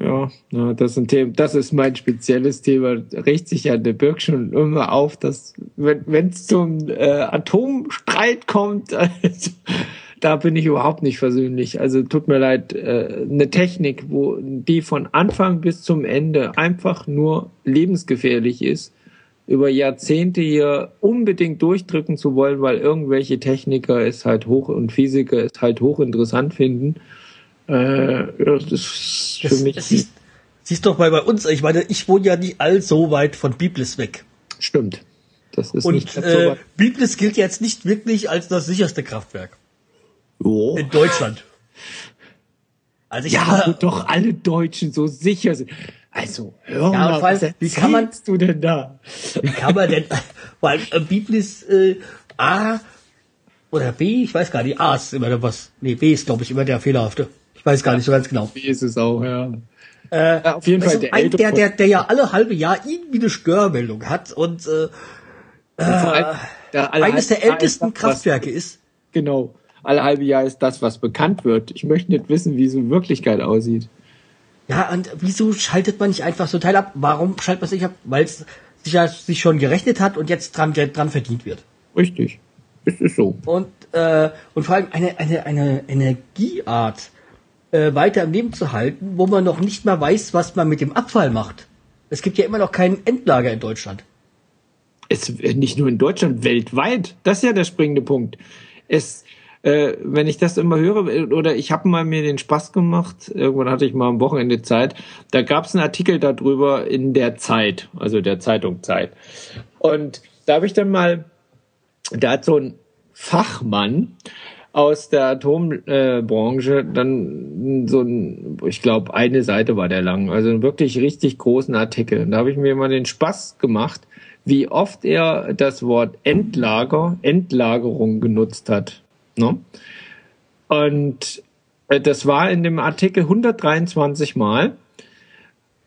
Ja, na, das ist ein Thema, das ist mein spezielles Thema. Regt sich ja der Birk schon immer auf, dass wenn es zum äh, Atomstreit kommt, also, da bin ich überhaupt nicht versöhnlich. Also tut mir leid, äh, eine Technik, wo die von Anfang bis zum Ende einfach nur lebensgefährlich ist, über Jahrzehnte hier unbedingt durchdrücken zu wollen, weil irgendwelche Techniker es halt hoch und Physiker es halt hochinteressant finden. Äh, das ist für Das, mich das siehst, siehst doch mal bei uns, ich meine, ich wohne ja nicht allso weit von Biblis weg. stimmt. Das ist Und nicht so äh, weit. Biblis gilt jetzt nicht wirklich als das sicherste Kraftwerk Jo. in Deutschland. Also ich Ja, wo habe doch alle Deutschen so sicher sind. Also, hör Ja, mal, und was wie kann man- du denn da? Wie kann man denn, weil äh, Biblis äh, A oder B, ich weiß gar nicht, A ist immer der was. Nee, B ist, glaube ich, immer der fehlerhafte. Ich weiß gar nicht so ganz genau. Wie ist es auch, ja. Äh, Ja, auf jeden Fall der ein, ältere der, der, der ja alle halbe Jahr irgendwie eine Störmeldung hat und äh, Vor allem, der eines der ältesten Kraftwerke ist. Genau. Alle halbe Jahr ist das, was bekannt wird. Ich möchte nicht wissen, wie es in Wirklichkeit aussieht. Ja, und wieso schaltet man nicht einfach so Teil ab? Warum schaltet man es nicht ab? Weil es sich ja sich schon gerechnet hat und jetzt dran, dran verdient wird. Richtig. Es ist so. und äh, und vor allem eine eine eine Energieart äh, weiter im Leben zu halten, wo man noch nicht mal weiß, was man mit dem Abfall macht. Es gibt ja immer noch kein Endlager in Deutschland. es nicht nur in Deutschland, weltweit. Das ist ja der springende Punkt. Es, äh, wenn ich das immer höre, oder ich habe mal mir den Spaß gemacht, irgendwann hatte ich mal am Wochenende Zeit, da gab es einen Artikel darüber in der Zeit, also der Zeitung Zeit. Und da habe ich dann mal, da hat so ein Fachmann aus der Atombranche dann so ein, ich glaube, eine Seite war der lang, also einen wirklich richtig großen Artikel. Und da habe ich mir mal den Spaß gemacht, wie oft er das Wort Endlager, Endlagerung genutzt hat. Ne? Und äh, das war in dem Artikel 123 Mal.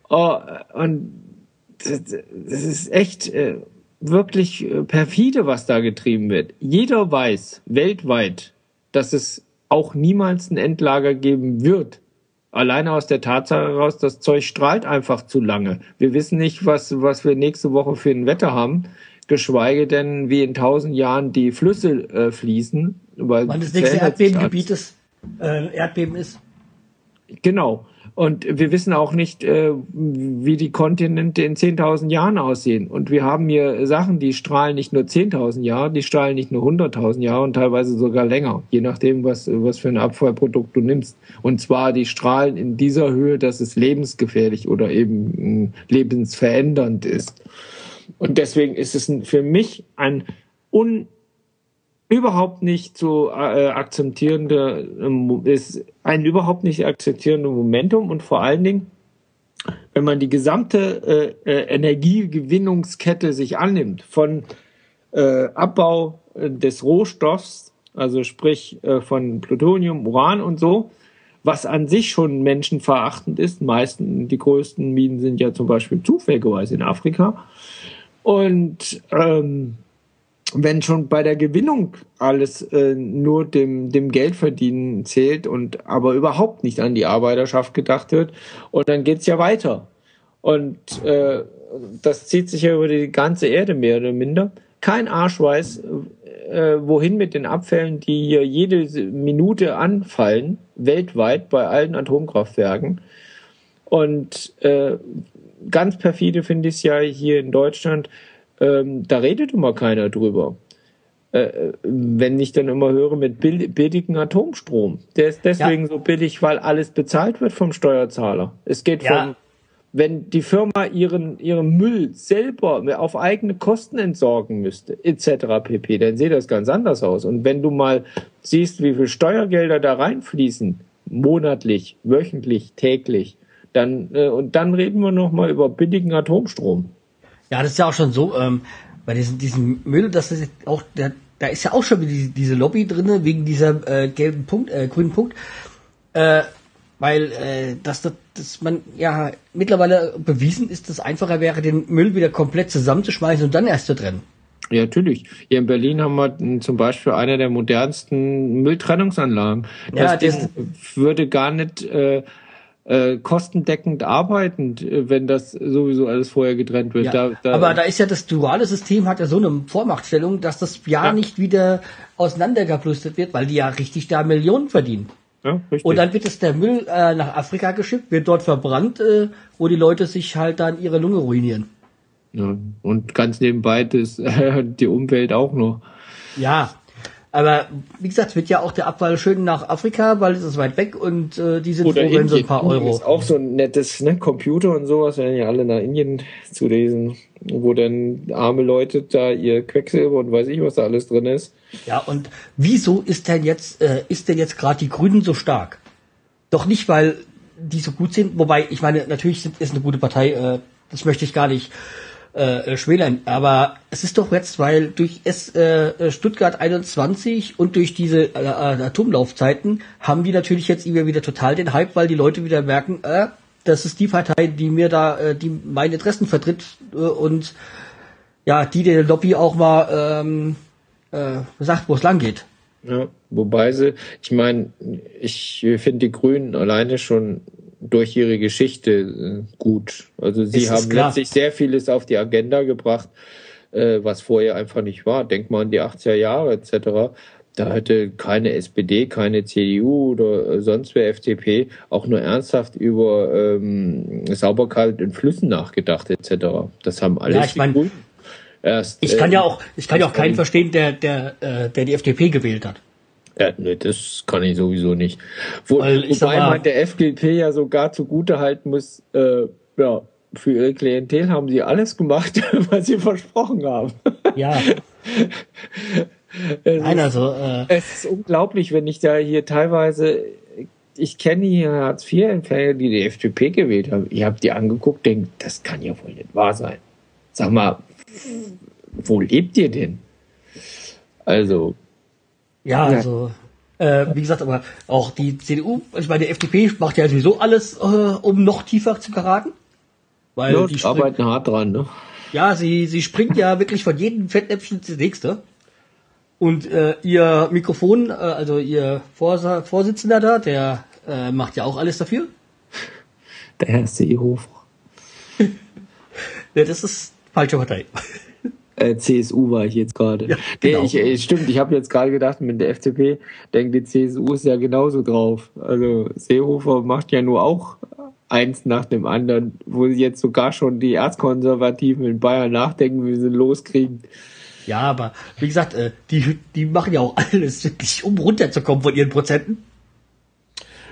Oh, und das ist echt äh, wirklich äh, perfide, was da getrieben wird. Jeder weiß weltweit, dass es auch niemals ein Endlager geben wird. Alleine aus der Tatsache heraus, das Zeug strahlt einfach zu lange. Wir wissen nicht, was, was wir nächste Woche für ein Wetter haben. Geschweige denn, wie in tausend Jahren die Flüsse äh, fließen. Weil Wann das nächste Erdbebengebiet ist, äh, Erdbeben ist. Genau. Und wir wissen auch nicht, äh, wie die Kontinente in 10.000 Jahren aussehen. Und wir haben hier Sachen, die strahlen nicht nur 10.000 Jahre, die strahlen nicht nur 100.000 Jahre und teilweise sogar länger, je nachdem, was, was für ein Abfallprodukt du nimmst. Und zwar, die strahlen in dieser Höhe, dass es lebensgefährlich oder eben äh, lebensverändernd ist. Und deswegen ist es für mich ein un überhaupt nicht zu äh, akzeptierende ähm, ist ein überhaupt nicht akzeptierende Momentum und vor allen Dingen wenn man die gesamte äh, äh, Energiegewinnungskette sich annimmt von äh, Abbau äh, des Rohstoffs also sprich äh, von Plutonium Uran und so was an sich schon menschenverachtend ist meisten die größten Minen sind ja zum Beispiel zufälligerweise in Afrika und ähm, wenn schon bei der Gewinnung alles äh, nur dem, dem Geldverdienen zählt und aber überhaupt nicht an die Arbeiterschaft gedacht wird, und dann geht's ja weiter. Und äh, das zieht sich ja über die ganze Erde mehr oder minder. Kein Arsch weiß, äh, wohin mit den Abfällen, die hier jede Minute anfallen, weltweit bei allen Atomkraftwerken. Und äh, ganz perfide finde ich es ja hier in Deutschland, ähm, da redet immer keiner drüber. Äh, wenn ich dann immer höre mit billigen Atomstrom. Der ist deswegen ja. so billig, weil alles bezahlt wird vom Steuerzahler. Es geht ja. vom, wenn die Firma ihren, ihren Müll selber auf eigene Kosten entsorgen müsste, etc. pp., dann sieht das ganz anders aus. Und wenn du mal siehst, wie viel Steuergelder da reinfließen, monatlich, wöchentlich, täglich, dann, äh, und dann reden wir nochmal über billigen Atomstrom. Ja, das ist ja auch schon so, ähm, bei diesem, diesem Müll, das ist auch, der, da ist ja auch schon wieder diese, Lobby drinne wegen dieser äh, gelben Punkt, äh, grünen Punkt. Äh, weil äh, dass, das, dass man ja mittlerweile bewiesen ist, dass es einfacher wäre, den Müll wieder komplett zusammenzuschmeißen und dann erst zu trennen. Ja, natürlich. Hier in Berlin haben wir zum Beispiel eine der modernsten Mülltrennungsanlagen. Das ja, das würde gar nicht äh, äh, kostendeckend arbeiten, äh, wenn das sowieso alles vorher getrennt wird. Ja, da, da aber da ist ja das duale System hat ja so eine Vormachtstellung, dass das ja, ja. nicht wieder auseinandergeplustert wird, weil die ja richtig da Millionen verdienen. Ja. Und dann wird es der Müll äh, nach Afrika geschickt, wird dort verbrannt, äh, wo die Leute sich halt dann ihre Lunge ruinieren. Ja, und ganz nebenbei das, äh, die Umwelt auch noch. Ja, aber wie gesagt, wird ja auch der Abfall schön nach Afrika, weil es ist weit weg und äh, die sind Oder froh, wenn so ein paar Euro. Ist auch so ein nettes ne, Computer und sowas, werden ja alle nach Indien zu lesen, wo dann arme Leute da ihr Quecksilber und weiß ich, was da alles drin ist. Ja, und wieso ist denn jetzt, äh, ist denn jetzt gerade die Grünen so stark? Doch nicht, weil die so gut sind, wobei, ich meine, natürlich sind, ist eine gute Partei, äh, das möchte ich gar nicht äh, schmälern. Aber es ist doch jetzt, weil durch S, äh, Stuttgart 21 und durch diese äh, äh, Atomlaufzeiten haben die natürlich jetzt immer wieder total den Hype, weil die Leute wieder merken, äh, das ist die Partei, die mir da, äh, die meine Interessen vertritt äh, und ja, die der Lobby auch mal ähm, äh, sagt, wo es lang geht. Ja, wobei sie, ich meine, ich finde die Grünen alleine schon durch ihre Geschichte äh, gut. Also sie haben letztlich sehr vieles auf die Agenda gebracht, äh, was vorher einfach nicht war. Denk mal an die 80er Jahre etc. Da hätte keine SPD, keine CDU oder sonst wer FDP auch nur ernsthaft über ähm, Sauberkeit in Flüssen nachgedacht etc. Das haben alles ja, ich mein, erst. Ich kann ja auch, ich kann ja auch keinen verstehen, der der äh, der die FDP gewählt hat. Ja, ne, das kann ich sowieso nicht. Wo, wobei man der FDP ja sogar zugute halten muss, äh, ja, für ihre Klientel haben sie alles gemacht, was sie versprochen haben. Ja. es Nein, also. Äh, es ist unglaublich, wenn ich da hier teilweise, ich kenne hier Hartz-IV-Empfänger, die die FDP gewählt haben. Ich habe die angeguckt, denke, das kann ja wohl nicht wahr sein. Sag mal, wo lebt ihr denn? Also, ja, also äh, wie gesagt, aber auch die CDU, ich meine, die FDP macht ja sowieso alles, äh, um noch tiefer zu geraten. Weil ja, die arbeiten hart dran, ne? Ja, sie, sie springt ja wirklich von jedem Fettnäpfchen ins nächste. Und äh, ihr Mikrofon, äh, also ihr Vors Vorsitzender da, der äh, macht ja auch alles dafür. Der Herr Seehofer. ja, das ist falsche Partei. Äh, CSU war ich jetzt gerade. Ja, genau. nee, ich, äh, stimmt, ich habe jetzt gerade gedacht, mit der FDP denkt die CSU ist ja genauso drauf. Also Seehofer macht ja nur auch eins nach dem anderen, wo jetzt sogar schon die Erzkonservativen in Bayern nachdenken, wie sie loskriegen. Ja, aber wie gesagt, äh, die, die machen ja auch alles wirklich, um runterzukommen von ihren Prozenten.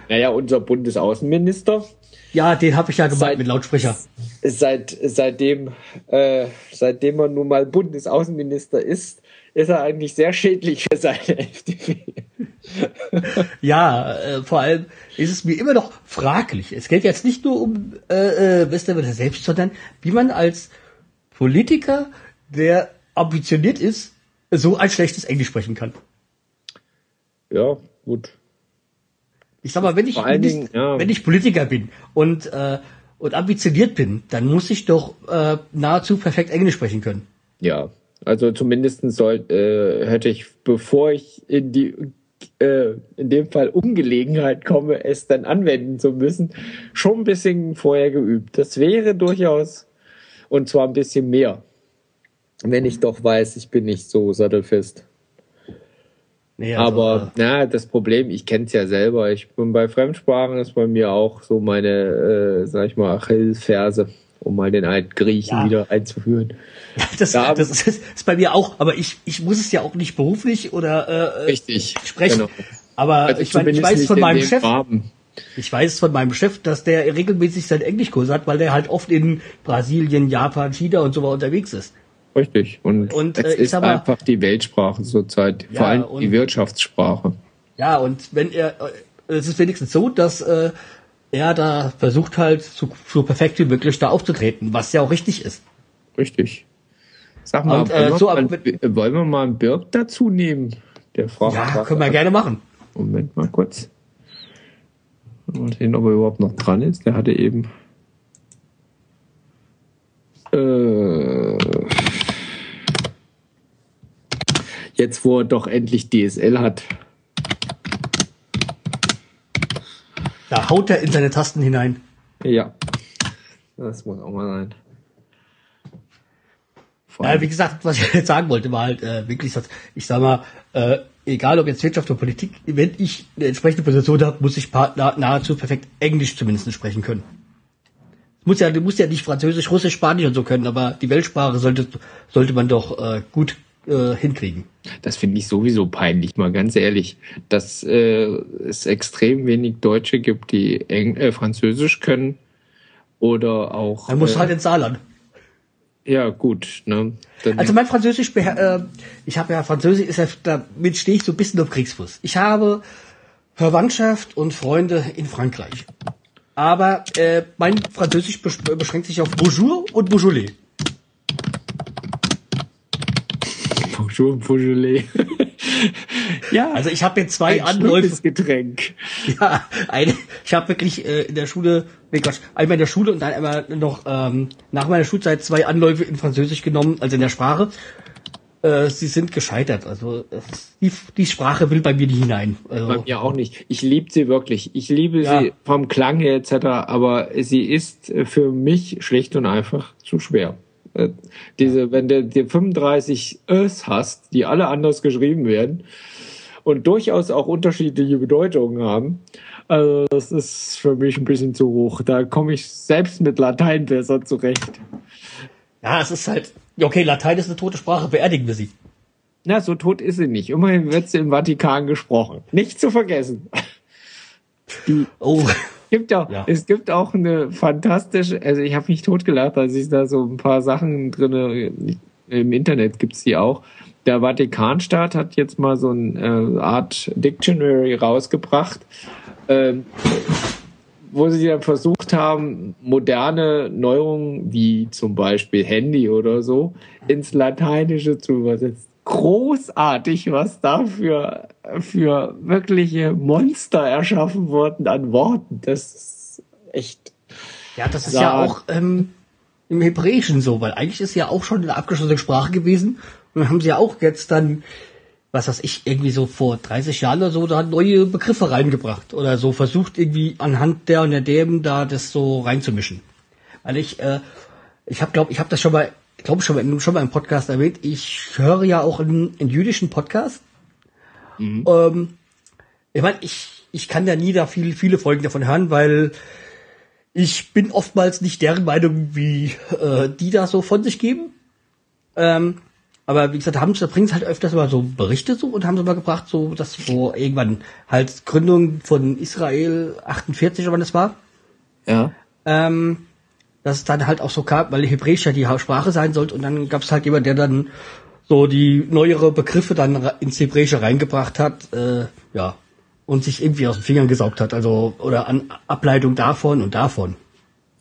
Naja, unser Bundesaußenminister Ja, den habe ich ja gemeint Seit- mit Lautsprecher. seit seitdem äh, seitdem er nun mal Bundesaußenminister ist, ist er eigentlich sehr schädlich für seine FDP. Ja, äh, vor allem ist es mir immer noch fraglich. Es geht jetzt nicht nur um äh, äh, Westerwälder selbst, sondern wie man als Politiker, der ambitioniert ist, so ein schlechtes Englisch sprechen kann. Ja, gut. Ich sag mal, wenn ich, Dingen, ja. wenn ich Politiker bin und, äh, und ambitioniert bin, dann muss ich doch äh, nahezu perfekt Englisch sprechen können. Ja, also zumindest soll, äh, hätte ich, bevor ich in die äh, in dem Fall Ungelegenheit komme, es dann anwenden zu müssen, schon ein bisschen vorher geübt. Das wäre durchaus und zwar ein bisschen mehr, wenn ich doch weiß, ich bin nicht so sattelfest. Nee, also, Aber na, das Problem, ich kenne es ja selber. Ich bin bei Fremdsprachen, ist bei mir auch so meine, äh, sag ich mal, Achillesferse, um mal den alten Griechen Ja. wieder einzuführen. äh, das, ja, das ist, ist bei mir auch, aber ich, ich muss es ja auch nicht beruflich oder äh, Richtig. sprechen. Genau. Aber Also ich, mein, ich weiß von in meinem Chef, Rahmen. ich weiß von meinem Chef, dass der regelmäßig seinen Englischkurs hat, weil der halt oft in Brasilien, Japan, China und so weiter unterwegs ist. Richtig. Und, Und, es äh, ist mal- einfach die Weltsprache zurzeit. Ja, Vor allem die und- Wirtschaftssprache. Ja, und wenn er, äh, es ist wenigstens so, dass äh, er da versucht halt so, so perfekt wie möglich da aufzutreten, was ja auch richtig ist. Richtig. Sag mal, Und, äh, wollen, wir so mal ab- äh, wollen wir mal einen Birk dazu nehmen? Der fragt Ja, können wir gerne machen. Moment mal kurz. Mal sehen, ob er überhaupt noch dran ist. Der hatte eben. Äh, jetzt, wo er doch endlich DSL hat. Da haut er in seine Tasten hinein. Ja. Das muss auch mal sein. Ja, wie gesagt, was ich jetzt sagen wollte, war halt äh, wirklich, dass ich sag mal, äh, egal ob jetzt Wirtschaft oder Politik, wenn ich eine entsprechende Position habe, muss ich nahezu perfekt Englisch zumindest sprechen können. Muss ja, du musst ja nicht Französisch, Russisch, Spanisch und so können, aber die Weltsprache sollte, sollte man doch äh, gut äh, hinkriegen. Das finde ich sowieso peinlich, mal ganz ehrlich, dass äh, es extrem wenig Deutsche gibt, die Eng äh, Französisch können oder auch. Dann musst du äh, halt ins Saarland. Ja, gut. Ne? Dann, Also mein Französisch, äh, ich habe ja Französisch, ist ja, damit stehe ich so ein bisschen auf Kriegsfuß. Ich habe Verwandtschaft und Freunde in Frankreich. Aber äh, mein Französisch besch beschränkt sich auf Bonjour und Beaujolais. Beaujolais. ja, Also ich habe jetzt zwei ein Anläufe. Getränk. Ja, eine, ich habe wirklich äh, in der Schule, nee Quatsch, einmal in der Schule und dann einmal noch ähm, nach meiner Schulzeit zwei Anläufe in Französisch genommen, also in der Sprache. Äh, sie sind gescheitert. Also es, die, die Sprache will bei mir nicht hinein. Also, Bei mir auch nicht. Ich liebe sie wirklich. Ich liebe Ja. sie vom Klang her etc., aber sie ist äh, für mich schlicht und einfach zu schwer. Äh, Diese, wenn du die 35 Ös hast, die alle anders geschrieben werden und durchaus auch unterschiedliche Bedeutungen haben, also das ist für mich ein bisschen zu hoch. Da komme ich selbst mit Latein besser zurecht. Ja, es ist halt, okay, Latein ist eine tote Sprache, beerdigen wir sie. Na, so tot ist sie nicht. Immerhin wird sie im Vatikan gesprochen. Nicht zu vergessen. Oh, gibt auch, Ja. es gibt auch eine fantastische, also ich habe mich totgelacht, als ich da so ein paar Sachen drinne im Internet gibt's die auch. Der Vatikanstaat hat jetzt mal so eine äh, Art Dictionary rausgebracht, ähm, wo sie dann versucht haben, moderne Neuerungen wie zum Beispiel Handy oder so ins Lateinische zu übersetzen. Großartig, was da für, für wirkliche Monster erschaffen wurden an Worten. Das ist echt. ja, das ist Ja. auch ähm, im Hebräischen so, weil eigentlich ist ja auch schon eine abgeschlossene Sprache gewesen. Und dann haben sie ja auch jetzt dann, was weiß ich, irgendwie so vor 30 Jahren oder so, da neue Begriffe reingebracht. Oder so versucht irgendwie anhand der und der dem da das so reinzumischen. Weil ich, äh, ich habe glaube, ich habe das schon mal ich glaube schon, schon mal im Podcast erwähnt, ich höre ja auch einen, einen jüdischen Podcast. Ähm, ich meine, ich, ich kann ja nie da viel, viele Folgen davon hören, weil ich bin oftmals nicht deren Meinung, wie äh, die da so von sich geben. Ähm, aber wie gesagt, haben sie, bringen sie halt öfters mal so Berichte so und haben sie mal gebracht, so dass vor irgendwann halt Gründung von Israel 48 oder wann das war. Ja. Ähm, dass es dann halt auch so gab, weil Hebräisch ja die Sprache sein sollte und dann gab es halt jemand, der dann so die neuere Begriffe dann ins Hebräische reingebracht hat, äh, ja, und sich irgendwie aus den Fingern gesaugt hat, also oder an Ableitung davon und davon.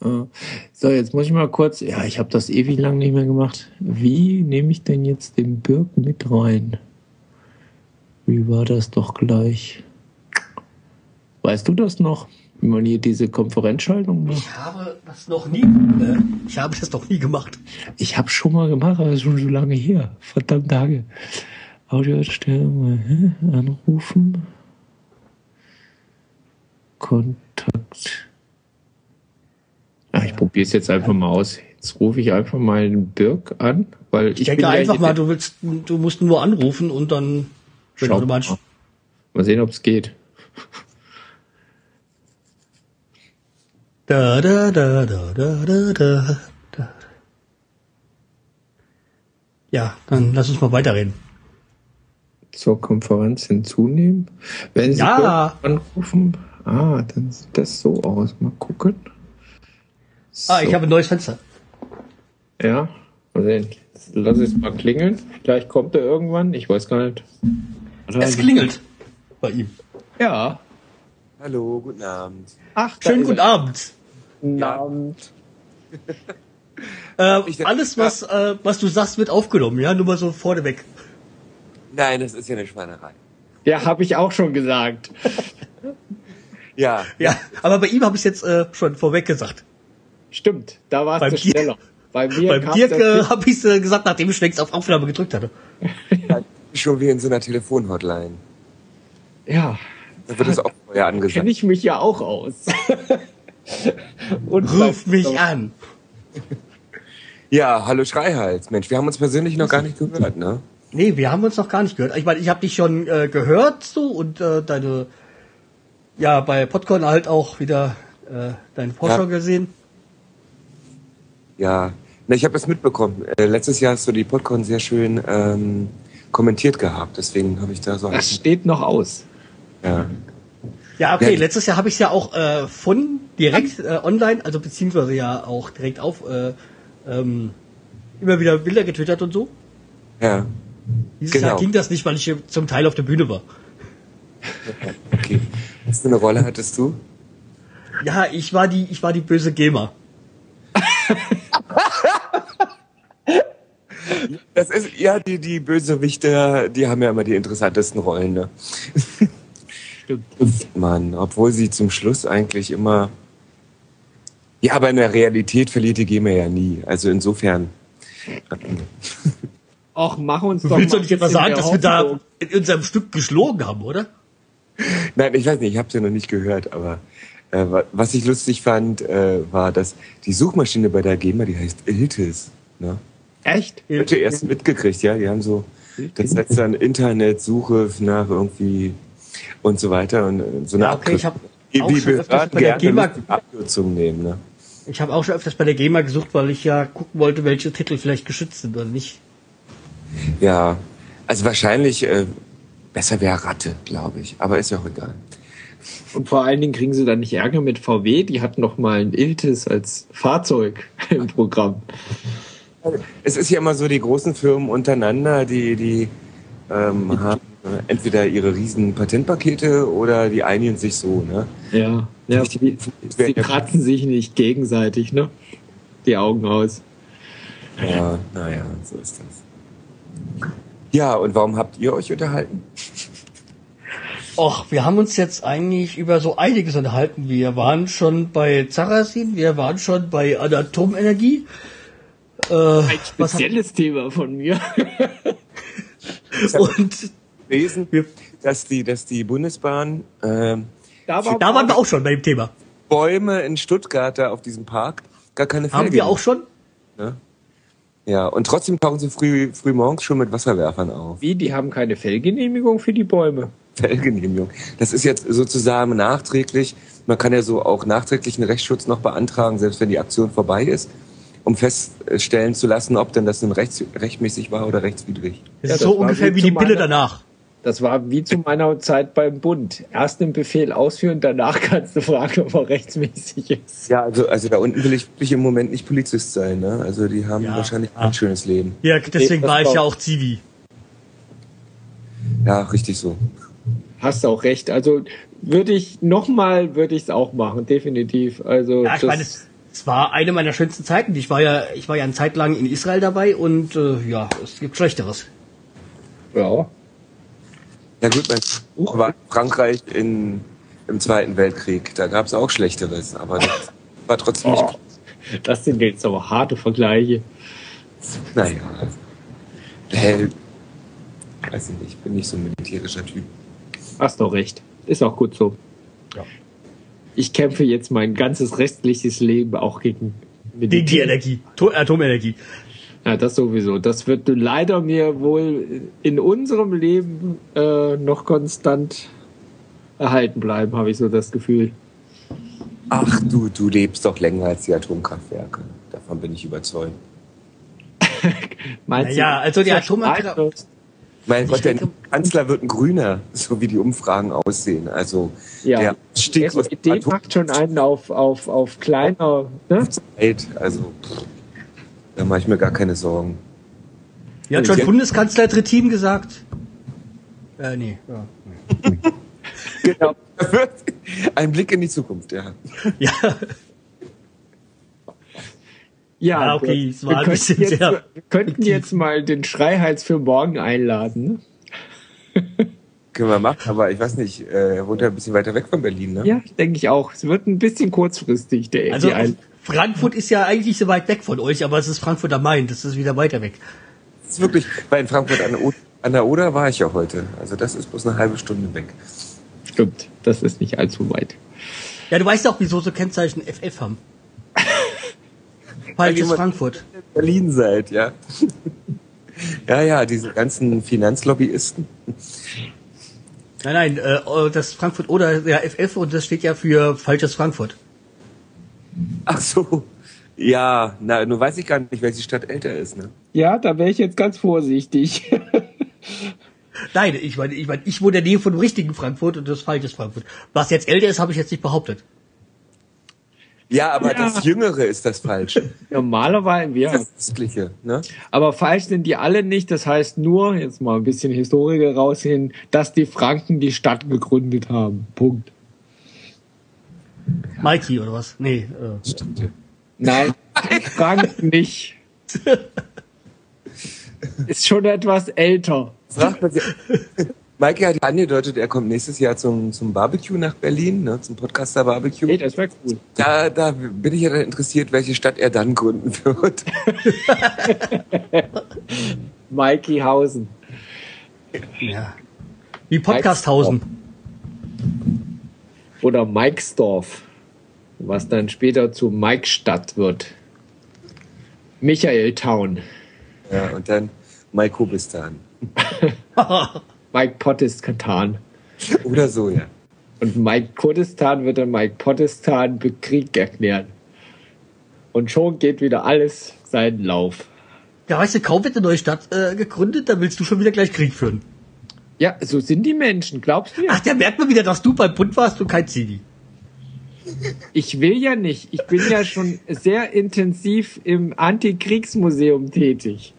Ja. So, jetzt muss ich mal kurz, ja, ich habe das ewig lang nicht mehr gemacht. Wie nehme ich denn jetzt den Birk mit rein? Wie war das doch gleich? Weißt du das noch? Wie man hier diese Konferenzschaltung macht? Ich habe das noch nie, äh, ich habe das noch nie gemacht. Ich habe schon mal gemacht, aber schon so lange her. Verdammt Tage. Audioerstellung, äh, anrufen. Kontakt. Ah, ich probiere es jetzt einfach mal aus. Jetzt rufe ich einfach mal den Birk an, weil ich, Ich denke ja einfach mal, du willst, du musst nur anrufen und dann, Schau mal. Mal sehen, ob es geht. Da, da, da, da, da, da, da, da. Ja, dann lass uns mal weiterreden. Zur Konferenz hinzunehmen. Wenn Sie Ja. Anrufen, ah, dann sieht das so aus. Mal gucken. Ah, ich So. habe ein neues Fenster. Ja, mal sehen. Lass es mal klingeln. Vielleicht kommt er irgendwann. Ich weiß gar nicht. Es klingelt bei ihm. Ja. Hallo, guten Abend. Ach, Schönen guten Abend. Guten Abend. Äh, alles, was, äh, was du sagst, wird aufgenommen, ja? Nur mal so vorneweg. Nein, das ist ja eine Schweinerei. Ja, habe ich auch schon gesagt. Ja, Ja, aber bei ihm habe ich jetzt äh, schon vorweg gesagt. Stimmt, da du Dirk- schneller. Bei mir Beim Dirk äh, habe ich äh, gesagt, nachdem ich längst auf Aufnahme gedrückt hatte. schon wie in so einer Telefonhotline. Ja, Da wird es auch vorher angesagt. kenne ich mich ja auch aus. Und Ruf mich an. Ja, hallo Schreihals. Mensch, wir haben uns persönlich noch gar nicht gehört, ne? Nee, wir haben uns noch gar nicht gehört. Ich meine, ich habe dich schon äh, gehört so und äh, deine, ja, bei Podcon halt auch wieder äh, deine Vorschau Ja. gesehen. Ja. Na, ich habe es mitbekommen. Äh, letztes Jahr hast du die Podcon sehr schön ähm, kommentiert gehabt. Deswegen habe ich da so... Das steht noch aus. Ja. Ja, okay, Ja. letztes Jahr habe ich es ja auch äh, von direkt äh, online, also beziehungsweise ja auch direkt auf, äh, ähm, immer wieder Bilder getwittert und so. Ja. Dieses Genau. Jahr ging das nicht, weil ich hier zum Teil auf der Bühne war. Okay. Was für eine Rolle hattest du? Ja, ich war die, ich war die böse Gamer. Das ist, ja, die, die Bösewichte, die haben ja immer die interessantesten Rollen, ne? Stimmt. Mann, obwohl sie zum Schluss eigentlich immer. Ja, aber in der Realität verliert die GEMA ja nie. Also insofern. Ach, mach uns Du doch willst mal doch nicht etwa sagen, dass wir da in unserem Stück geschlagen haben, oder? Nein, ich weiß nicht, ich habe ja noch nicht gehört, aber äh, wa- was ich lustig fand, äh, war, dass die Suchmaschine bei der GEMA, die heißt Iltis. Ne? Echt? Heute erst mitgekriegt, ja. Die haben so, das heißt dann Internetsuche nach irgendwie und so weiter und äh, so eine Ja, okay, ich Abkürzung. hab Wie auch wie schon öfters Behörden bei der gerne Abkürzungen nehmen, ne? Ich habe auch schon öfters bei der GEMA gesucht, weil ich ja gucken wollte, welche Titel vielleicht geschützt sind oder nicht. Ja, also wahrscheinlich äh, besser wäre Ratte, glaube ich. Aber ist ja auch egal. Und vor allen Dingen kriegen sie dann nicht Ärger mit VW. Die hatten noch mal ein Iltis als Fahrzeug im Programm. Es ist ja immer so, die großen Firmen untereinander, die, die ähm, haben entweder ihre riesen Patentpakete oder die einigen sich so, ne? Ja, ja die, die kratzen sich nicht gegenseitig, ne? Die Augen aus. Ja, naja, so ist das. Ja, und warum habt ihr euch unterhalten? Och, wir haben uns jetzt eigentlich über so einiges unterhalten. Wir waren schon bei Zarasin, wir waren schon bei Atomenergie. Äh, Ein was hat, spezielles Thema von mir. und Lesen, wir, dass die, dass die Bundesbahn ähm, Da war da waren wir auch schon bei dem Thema. Bäume in Stuttgart da auf diesem Park gar keine Haben Felge wir auch schon? Ne? Ja, und trotzdem tauchen sie früh, früh morgens schon mit Wasserwerfern auf. Wie, die haben keine Fellgenehmigung für die Bäume? Fellgenehmigung. Das ist jetzt sozusagen nachträglich. Man kann ja so auch nachträglich einen Rechtsschutz noch beantragen, selbst wenn die Aktion vorbei ist, um feststellen zu lassen, ob denn das nun rechts, rechtmäßig war oder rechtswidrig. Das Ja, ist das so ungefähr wie die Pille danach. Das war wie zu meiner Zeit beim Bund. Erst den Befehl ausführen, danach kannst du fragen, ob er rechtsmäßig ist. Ja, also, also da unten will ich wirklich im Moment nicht Polizist sein. Ne? Also die haben Ja, wahrscheinlich ja. ein schönes Leben. Ja, deswegen war ich ja auch Zivi. Ja, richtig so. Hast auch recht. Also würde ich nochmal, würde ich es auch machen, definitiv. Also Ja, ich meine, es, es war eine meiner schönsten Zeiten. Ich war ja, ich war ja eine Zeit lang in Israel dabei und äh, ja, es gibt Schlechteres. ja. Ja gut, mein Buch war in Frankreich in, im Zweiten Weltkrieg. Da gab es auch Schlechteres, aber das war trotzdem nicht Oh, das sind jetzt aber harte Vergleiche. Naja. Hell. Weiß ich nicht, ich bin nicht so ein militärischer Typ. Hast doch recht. Ist auch gut so. Ja. Ich kämpfe jetzt mein ganzes restliches Leben auch gegen Gegen die Militär. Energie, to Atomenergie. Ja, das sowieso. Das wird leider mir wohl in unserem Leben äh, noch konstant erhalten bleiben, habe ich so das Gefühl. Ach, du, du lebst doch länger als die Atomkraftwerke. Davon bin ich überzeugt. Meinst Naja, du, also die dass du Atomkraft- alt wirst? Mein Gott, der Kanzler wird ein Grüner, so wie die Umfragen aussehen. Also Ja. der stieg Die Idee macht schon einen auf, auf, auf kleiner. Ne? Atomzeit. Also pff, da mache ich mir gar keine Sorgen. Wie hat schon. Bundeskanzler Trittin gesagt? Äh, nee. Ja. Genau. Ein Blick in die Zukunft, ja. ja. Ja, Ja, okay, wir- es war wir ein könnten bisschen jetzt, sehr wir könnten jetzt mal den Schreihals für morgen einladen. Ne? Können wir machen, aber ich weiß nicht, äh, er wohnt ja ein bisschen weiter weg von Berlin, ne? Ja, denke ich auch. Es wird ein bisschen kurzfristig, der Also die ein Frankfurt ist ja eigentlich so weit weg von euch, aber es ist Frankfurt am Main, das ist wieder weiter weg. Das ist wirklich, weil in Frankfurt an der, O- an der Oder war ich ja heute. Also das ist bloß eine halbe Stunde weg. Stimmt, das ist nicht allzu weit. Ja, du weißt auch, wieso so Kennzeichen FF haben. Falsches jemand- Frankfurt. Berlin seid, ja. ja, ja, diese ganzen Finanzlobbyisten. Nein, nein, äh, das Frankfurt oder ja FF und das steht ja für falsches Frankfurt. Ach so. Ja, na, nur weiß ich gar nicht, welche Stadt älter ist, ne? Ja, da wäre ich jetzt ganz vorsichtig. Nein, ich meine, ich meine, ich wohne in der Nähe von dem richtigen Frankfurt und das falsches Frankfurt. Was jetzt älter ist, habe ich jetzt nicht behauptet. Ja, aber Ja. das Jüngere ist das Falsche. Normalerweise, ja. Das Östliche, ne? Aber falsch sind die alle nicht. Das heißt nur, jetzt mal ein bisschen Historiker raushin, dass die Franken die Stadt gegründet haben. Punkt. Mikey oder was? Nee, äh, Stimmt. ja. Nein, die Franken nicht. Ist schon etwas älter. Man. Maike hat angedeutet, er kommt nächstes Jahr zum, zum Barbecue nach Berlin, ne, zum Podcaster Barbecue. Hey, das wäre cool. Da, da bin ich ja dann interessiert, welche Stadt er dann gründen wird. Mikey Hausen. ja. Wie Podcasthausen. Oder Mikesdorf. Was dann später zu Mikestadt wird. Michael Town. Ja, und dann Maikobistan. Mike Pottistan. Oder so, ja. Und Mike Kurdistan wird dann Mike Pottistan Krieg erklären. Und schon geht wieder alles seinen Lauf. Ja, weißt du, kaum wird eine neue Stadt äh, gegründet, dann willst du schon wieder gleich Krieg führen. Ja, so sind die Menschen, glaubst du? Ach, da merkt man wieder, dass du beim Bund warst und kein Zivi. Ich will ja nicht. Ich bin ja schon sehr intensiv im Antikriegsmuseum tätig.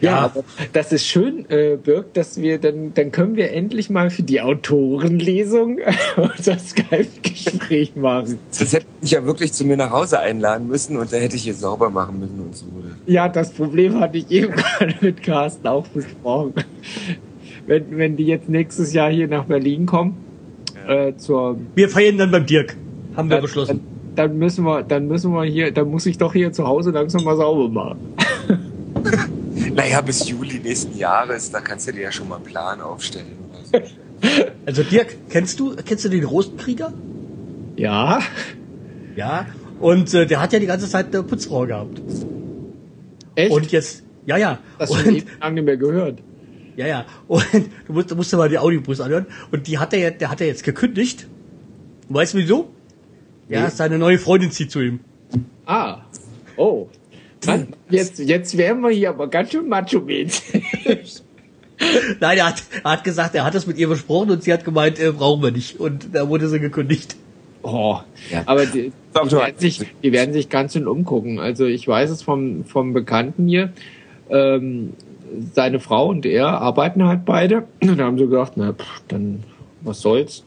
Ja, Ja. aber das ist schön, äh, Birg, dass wir dann, dann können wir endlich mal für die Autorenlesung unser Skype-Gespräch machen. Das hätte ich ja wirklich zu mir nach Hause einladen müssen und da hätte ich hier sauber machen müssen und so. Ja, das Problem hatte ich eben gerade mit Carsten auch besprochen. Wenn, wenn die jetzt nächstes Jahr hier nach Berlin kommen, äh, zur Wir feiern dann beim Dirk. Haben wir dann, beschlossen. Dann, dann müssen wir, dann müssen wir hier, dann muss ich doch hier zu Hause langsam mal sauber machen. Naja, bis Juli nächsten Jahres, da kannst du dir ja schon mal einen Plan aufstellen. Oder so. Also Dirk, kennst du, kennst du den Rosenkrieger? Ja, Ja. Und äh, der hat ja die ganze Zeit eine Putzfrau gehabt. Echt? Und jetzt, ja, ja. das und, schon eben lange nicht mehr gehört. Ja, ja. Und du musst, du musst dir mal die Audiobus anhören. Und die hat er jetzt, der hat er jetzt gekündigt. Weißt du wieso? Ja, Nee. seine neue Freundin zieht zu ihm. Ah. Oh. Mann, jetzt, jetzt wären wir hier aber ganz schön macho-mäßig. Nein, er hat, er hat gesagt, er hat das mit ihr besprochen und sie hat gemeint, äh, brauchen wir nicht. Und da wurde sie gekündigt. Oh, Ja. aber die, die, werden sich, die werden sich ganz schön umgucken. Also ich weiß es vom, vom Bekannten hier. Ähm, seine Frau und er arbeiten halt beide. Und da haben sie gedacht, na, pff, dann was soll's.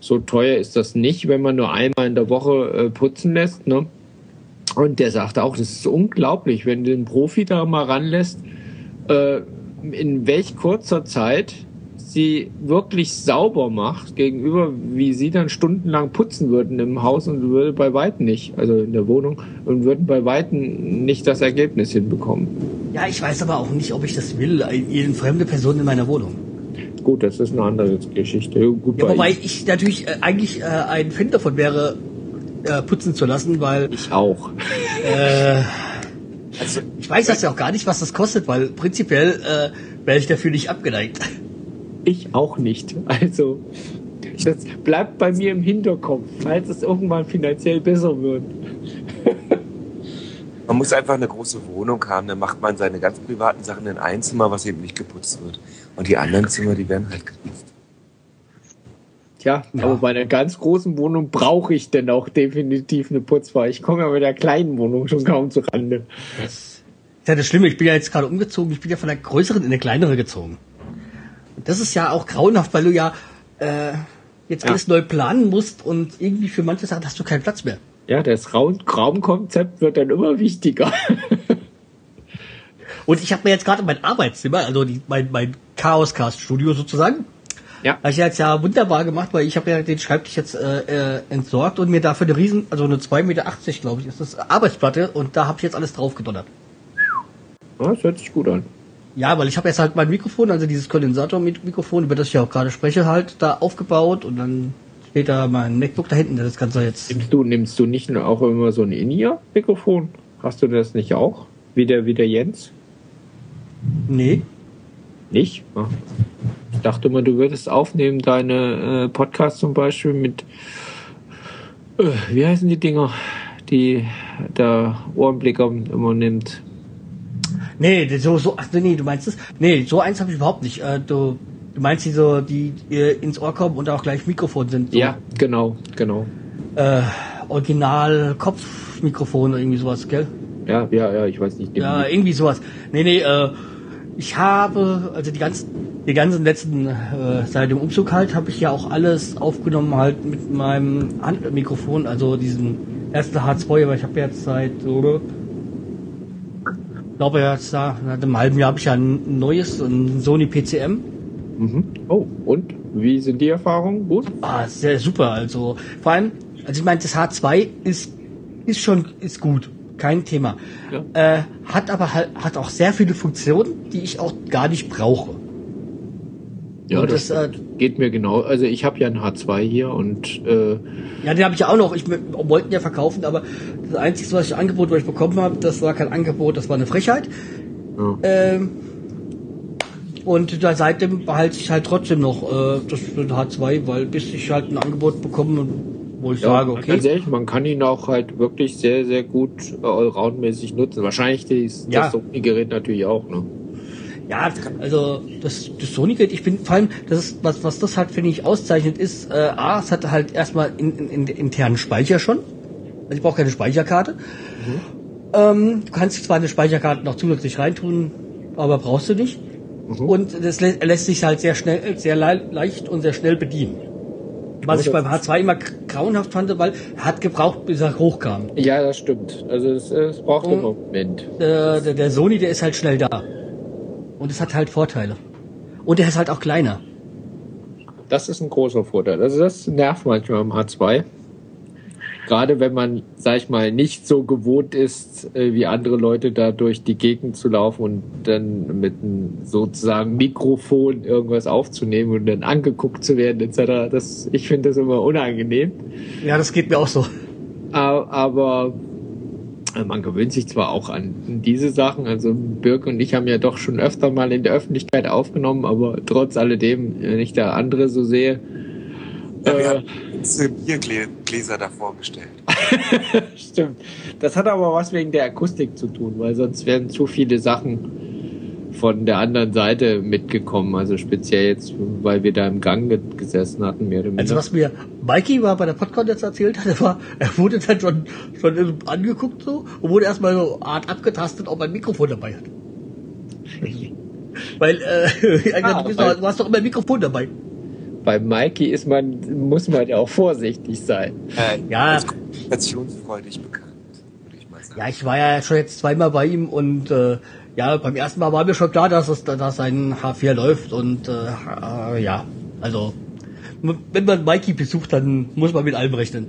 So teuer ist das nicht, wenn man nur einmal in der Woche äh, putzen lässt. Ne? Und der sagte auch, das ist unglaublich, wenn du den Profi da mal ranlässt, äh, in welch kurzer Zeit sie wirklich sauber macht gegenüber, wie sie dann stundenlang putzen würden im Haus und würde bei Weitem nicht, also in der Wohnung, und würden bei Weitem nicht das Ergebnis hinbekommen. Ja, ich weiß aber auch nicht, ob ich das will, eine fremde Person in meiner Wohnung. Gut, das ist eine andere Geschichte. Gut, Ja, bei wobei ich natürlich äh, eigentlich äh, ein Fan davon wäre, äh, putzen zu lassen, weil ich auch. Also, ich weiß das ja auch gar nicht, was das kostet, weil prinzipiell äh, wäre ich dafür nicht abgeneigt. Ich auch nicht. Also, das bleibt bei mir im Hinterkopf, falls es irgendwann finanziell besser wird. man muss einfach eine große Wohnung haben, dann macht man seine ganz privaten Sachen in ein Zimmer, was eben nicht geputzt wird. Und die anderen Zimmer, die werden halt geputzt. Tja, Ja. aber bei einer ganz großen Wohnung brauche ich denn auch definitiv eine Putzfrau. Ich komme ja mit der kleinen Wohnung schon kaum zu Rande. Das ist ja das Schlimme, ich bin ja jetzt gerade umgezogen, ich bin ja von der größeren in eine kleinere gezogen. Das ist ja auch grauenhaft, weil du ja äh, jetzt Ja. alles neu planen musst und irgendwie für manche Sachen hast du keinen Platz mehr. Ja, das Raum Raumkonzept wird dann immer wichtiger. Und ich habe mir jetzt gerade mein Arbeitszimmer, also die, mein, mein Chaoscast-Studio sozusagen, ja. habe ich jetzt ja wunderbar gemacht, weil ich habe ja den Schreibtisch jetzt äh, äh, entsorgt und mir dafür eine riesen, also eine 2,80 Meter, glaube ich, ist das Arbeitsplatte und da habe ich jetzt alles drauf gedonnert. ja, das hört sich gut an. Ja, weil ich habe jetzt halt mein Mikrofon, also dieses Kondensatormikrofon, über das ich ja auch gerade spreche, halt da aufgebaut und dann steht da mein MacBook da hinten, der das Ganze jetzt. Nimmst du, nimmst du nicht nur auch immer so ein In-Ear-Mikrofon? Hast du das nicht auch? Wie der, wie der Jens? Nee. Nicht? Ah. Ich dachte immer, du würdest aufnehmen, deine äh, Podcasts zum Beispiel mit, äh, wie heißen die Dinger, die der Ohrenblicker immer nimmt. Nee, so, so, ach nee, du meinst das? Nee, so eins habe ich überhaupt nicht. Äh, du, du meinst die so, die ins Ohr kommen und auch gleich Mikrofon sind. So, Ja, genau, genau. Äh, Original Kopfmikrofon oder irgendwie sowas, gell? Ja, ja, ja, ich weiß nicht. Ja, irgendwie sowas. Nee, nee, äh, ich habe, also die ganzen, die ganzen letzten, äh, seit dem Umzug halt, habe ich ja auch alles aufgenommen halt mit meinem Handmikrofon, also diesen ersten H2, aber ich habe jetzt seit, so, ich glaube jetzt da, seit einem halben Jahr habe ich ja ein neues, ein Sony PCM. mhm. Oh, und? Wie sind die Erfahrungen? Gut? Ah, sehr super, also, vor allem, also ich meine, das H2 ist, ist schon, ist gut. Kein Thema. Ja. Äh, hat aber halt, hat auch sehr viele Funktionen, die ich auch gar nicht brauche. Ja, das, das, äh, geht mir genau. Also ich habe ja ein H2 hier und äh, Ja, den habe ich ja auch noch. Ich m- wollte ihn ja verkaufen, aber das Einzige, was ich Angebot, was ich bekommen habe, das war kein Angebot, das war eine Frechheit. ja. Ähm, und da seitdem behalte ich halt trotzdem noch äh, das H2, weil bis ich halt ein Angebot bekomme, wo ich Ja, sage, okay. Ganz ehrlich, man kann ihn auch halt wirklich sehr, sehr gut äh, allroundmäßig nutzen. Wahrscheinlich das, Ja. das Sony-Gerät natürlich auch, ne? Ja, also das, das Sony-Gerät, ich bin vor allem, das ist, was, was das halt, finde ich, auszeichnet, ist, äh, A, es hat halt erstmal in, in, in, internen Speicher schon. Also ich brauche keine Speicherkarte. Ähm, du kannst zwar eine Speicherkarte noch zusätzlich reintun, aber brauchst du nicht. Und das lä lässt sich halt sehr schnell, sehr le leicht und sehr schnell bedienen. Was ich beim H2 immer grauenhaft fand, weil er hat gebraucht, bis er hochkam. Ja, das stimmt. Also es, es braucht einen Moment. Äh, der, der Sony, der ist halt schnell da. Und es hat halt Vorteile. Und er ist halt auch kleiner. Das ist ein großer Vorteil. Also das nervt manchmal am H2. Gerade wenn man, sag ich mal, nicht so gewohnt ist, äh, wie andere Leute da durch die Gegend zu laufen und dann mit einem sozusagen Mikrofon irgendwas aufzunehmen und dann angeguckt zu werden etc. Das, ich finde das immer unangenehm. Ja, das geht mir auch so. Aber man gewöhnt sich zwar auch an diese Sachen, also Birk und ich haben ja doch schon öfter mal in der Öffentlichkeit aufgenommen, aber trotz alledem, wenn ich da andere so sehe, Ja, wir äh, haben uns Biergläser davor gestellt. Stimmt. Das hat aber was wegen der Akustik zu tun, weil sonst wären zu viele Sachen von der anderen Seite mitgekommen. Also speziell jetzt, weil wir da im Gang ge gesessen hatten, mehr oder weniger. Also was mir Mikey mal bei der Podcast jetzt erzählt hat, war, er wurde dann schon, schon angeguckt so und wurde erstmal so Art abgetastet, ob er ein Mikrofon dabei hat. Weil, äh, er Ah, gesagt, weil- du hast doch immer ein Mikrofon dabei. Bei Mikey ist man, muss man ja auch vorsichtig sein. Äh, Ja. Als kommunikationsfreudig bekannt, würde ich mal sagen. Ja, ich war ja schon jetzt zweimal bei ihm und äh, ja, beim ersten Mal war mir schon klar, dass es dass sein H4 läuft und äh, äh, ja, also wenn man Mikey besucht, dann muss man mit allem rechnen.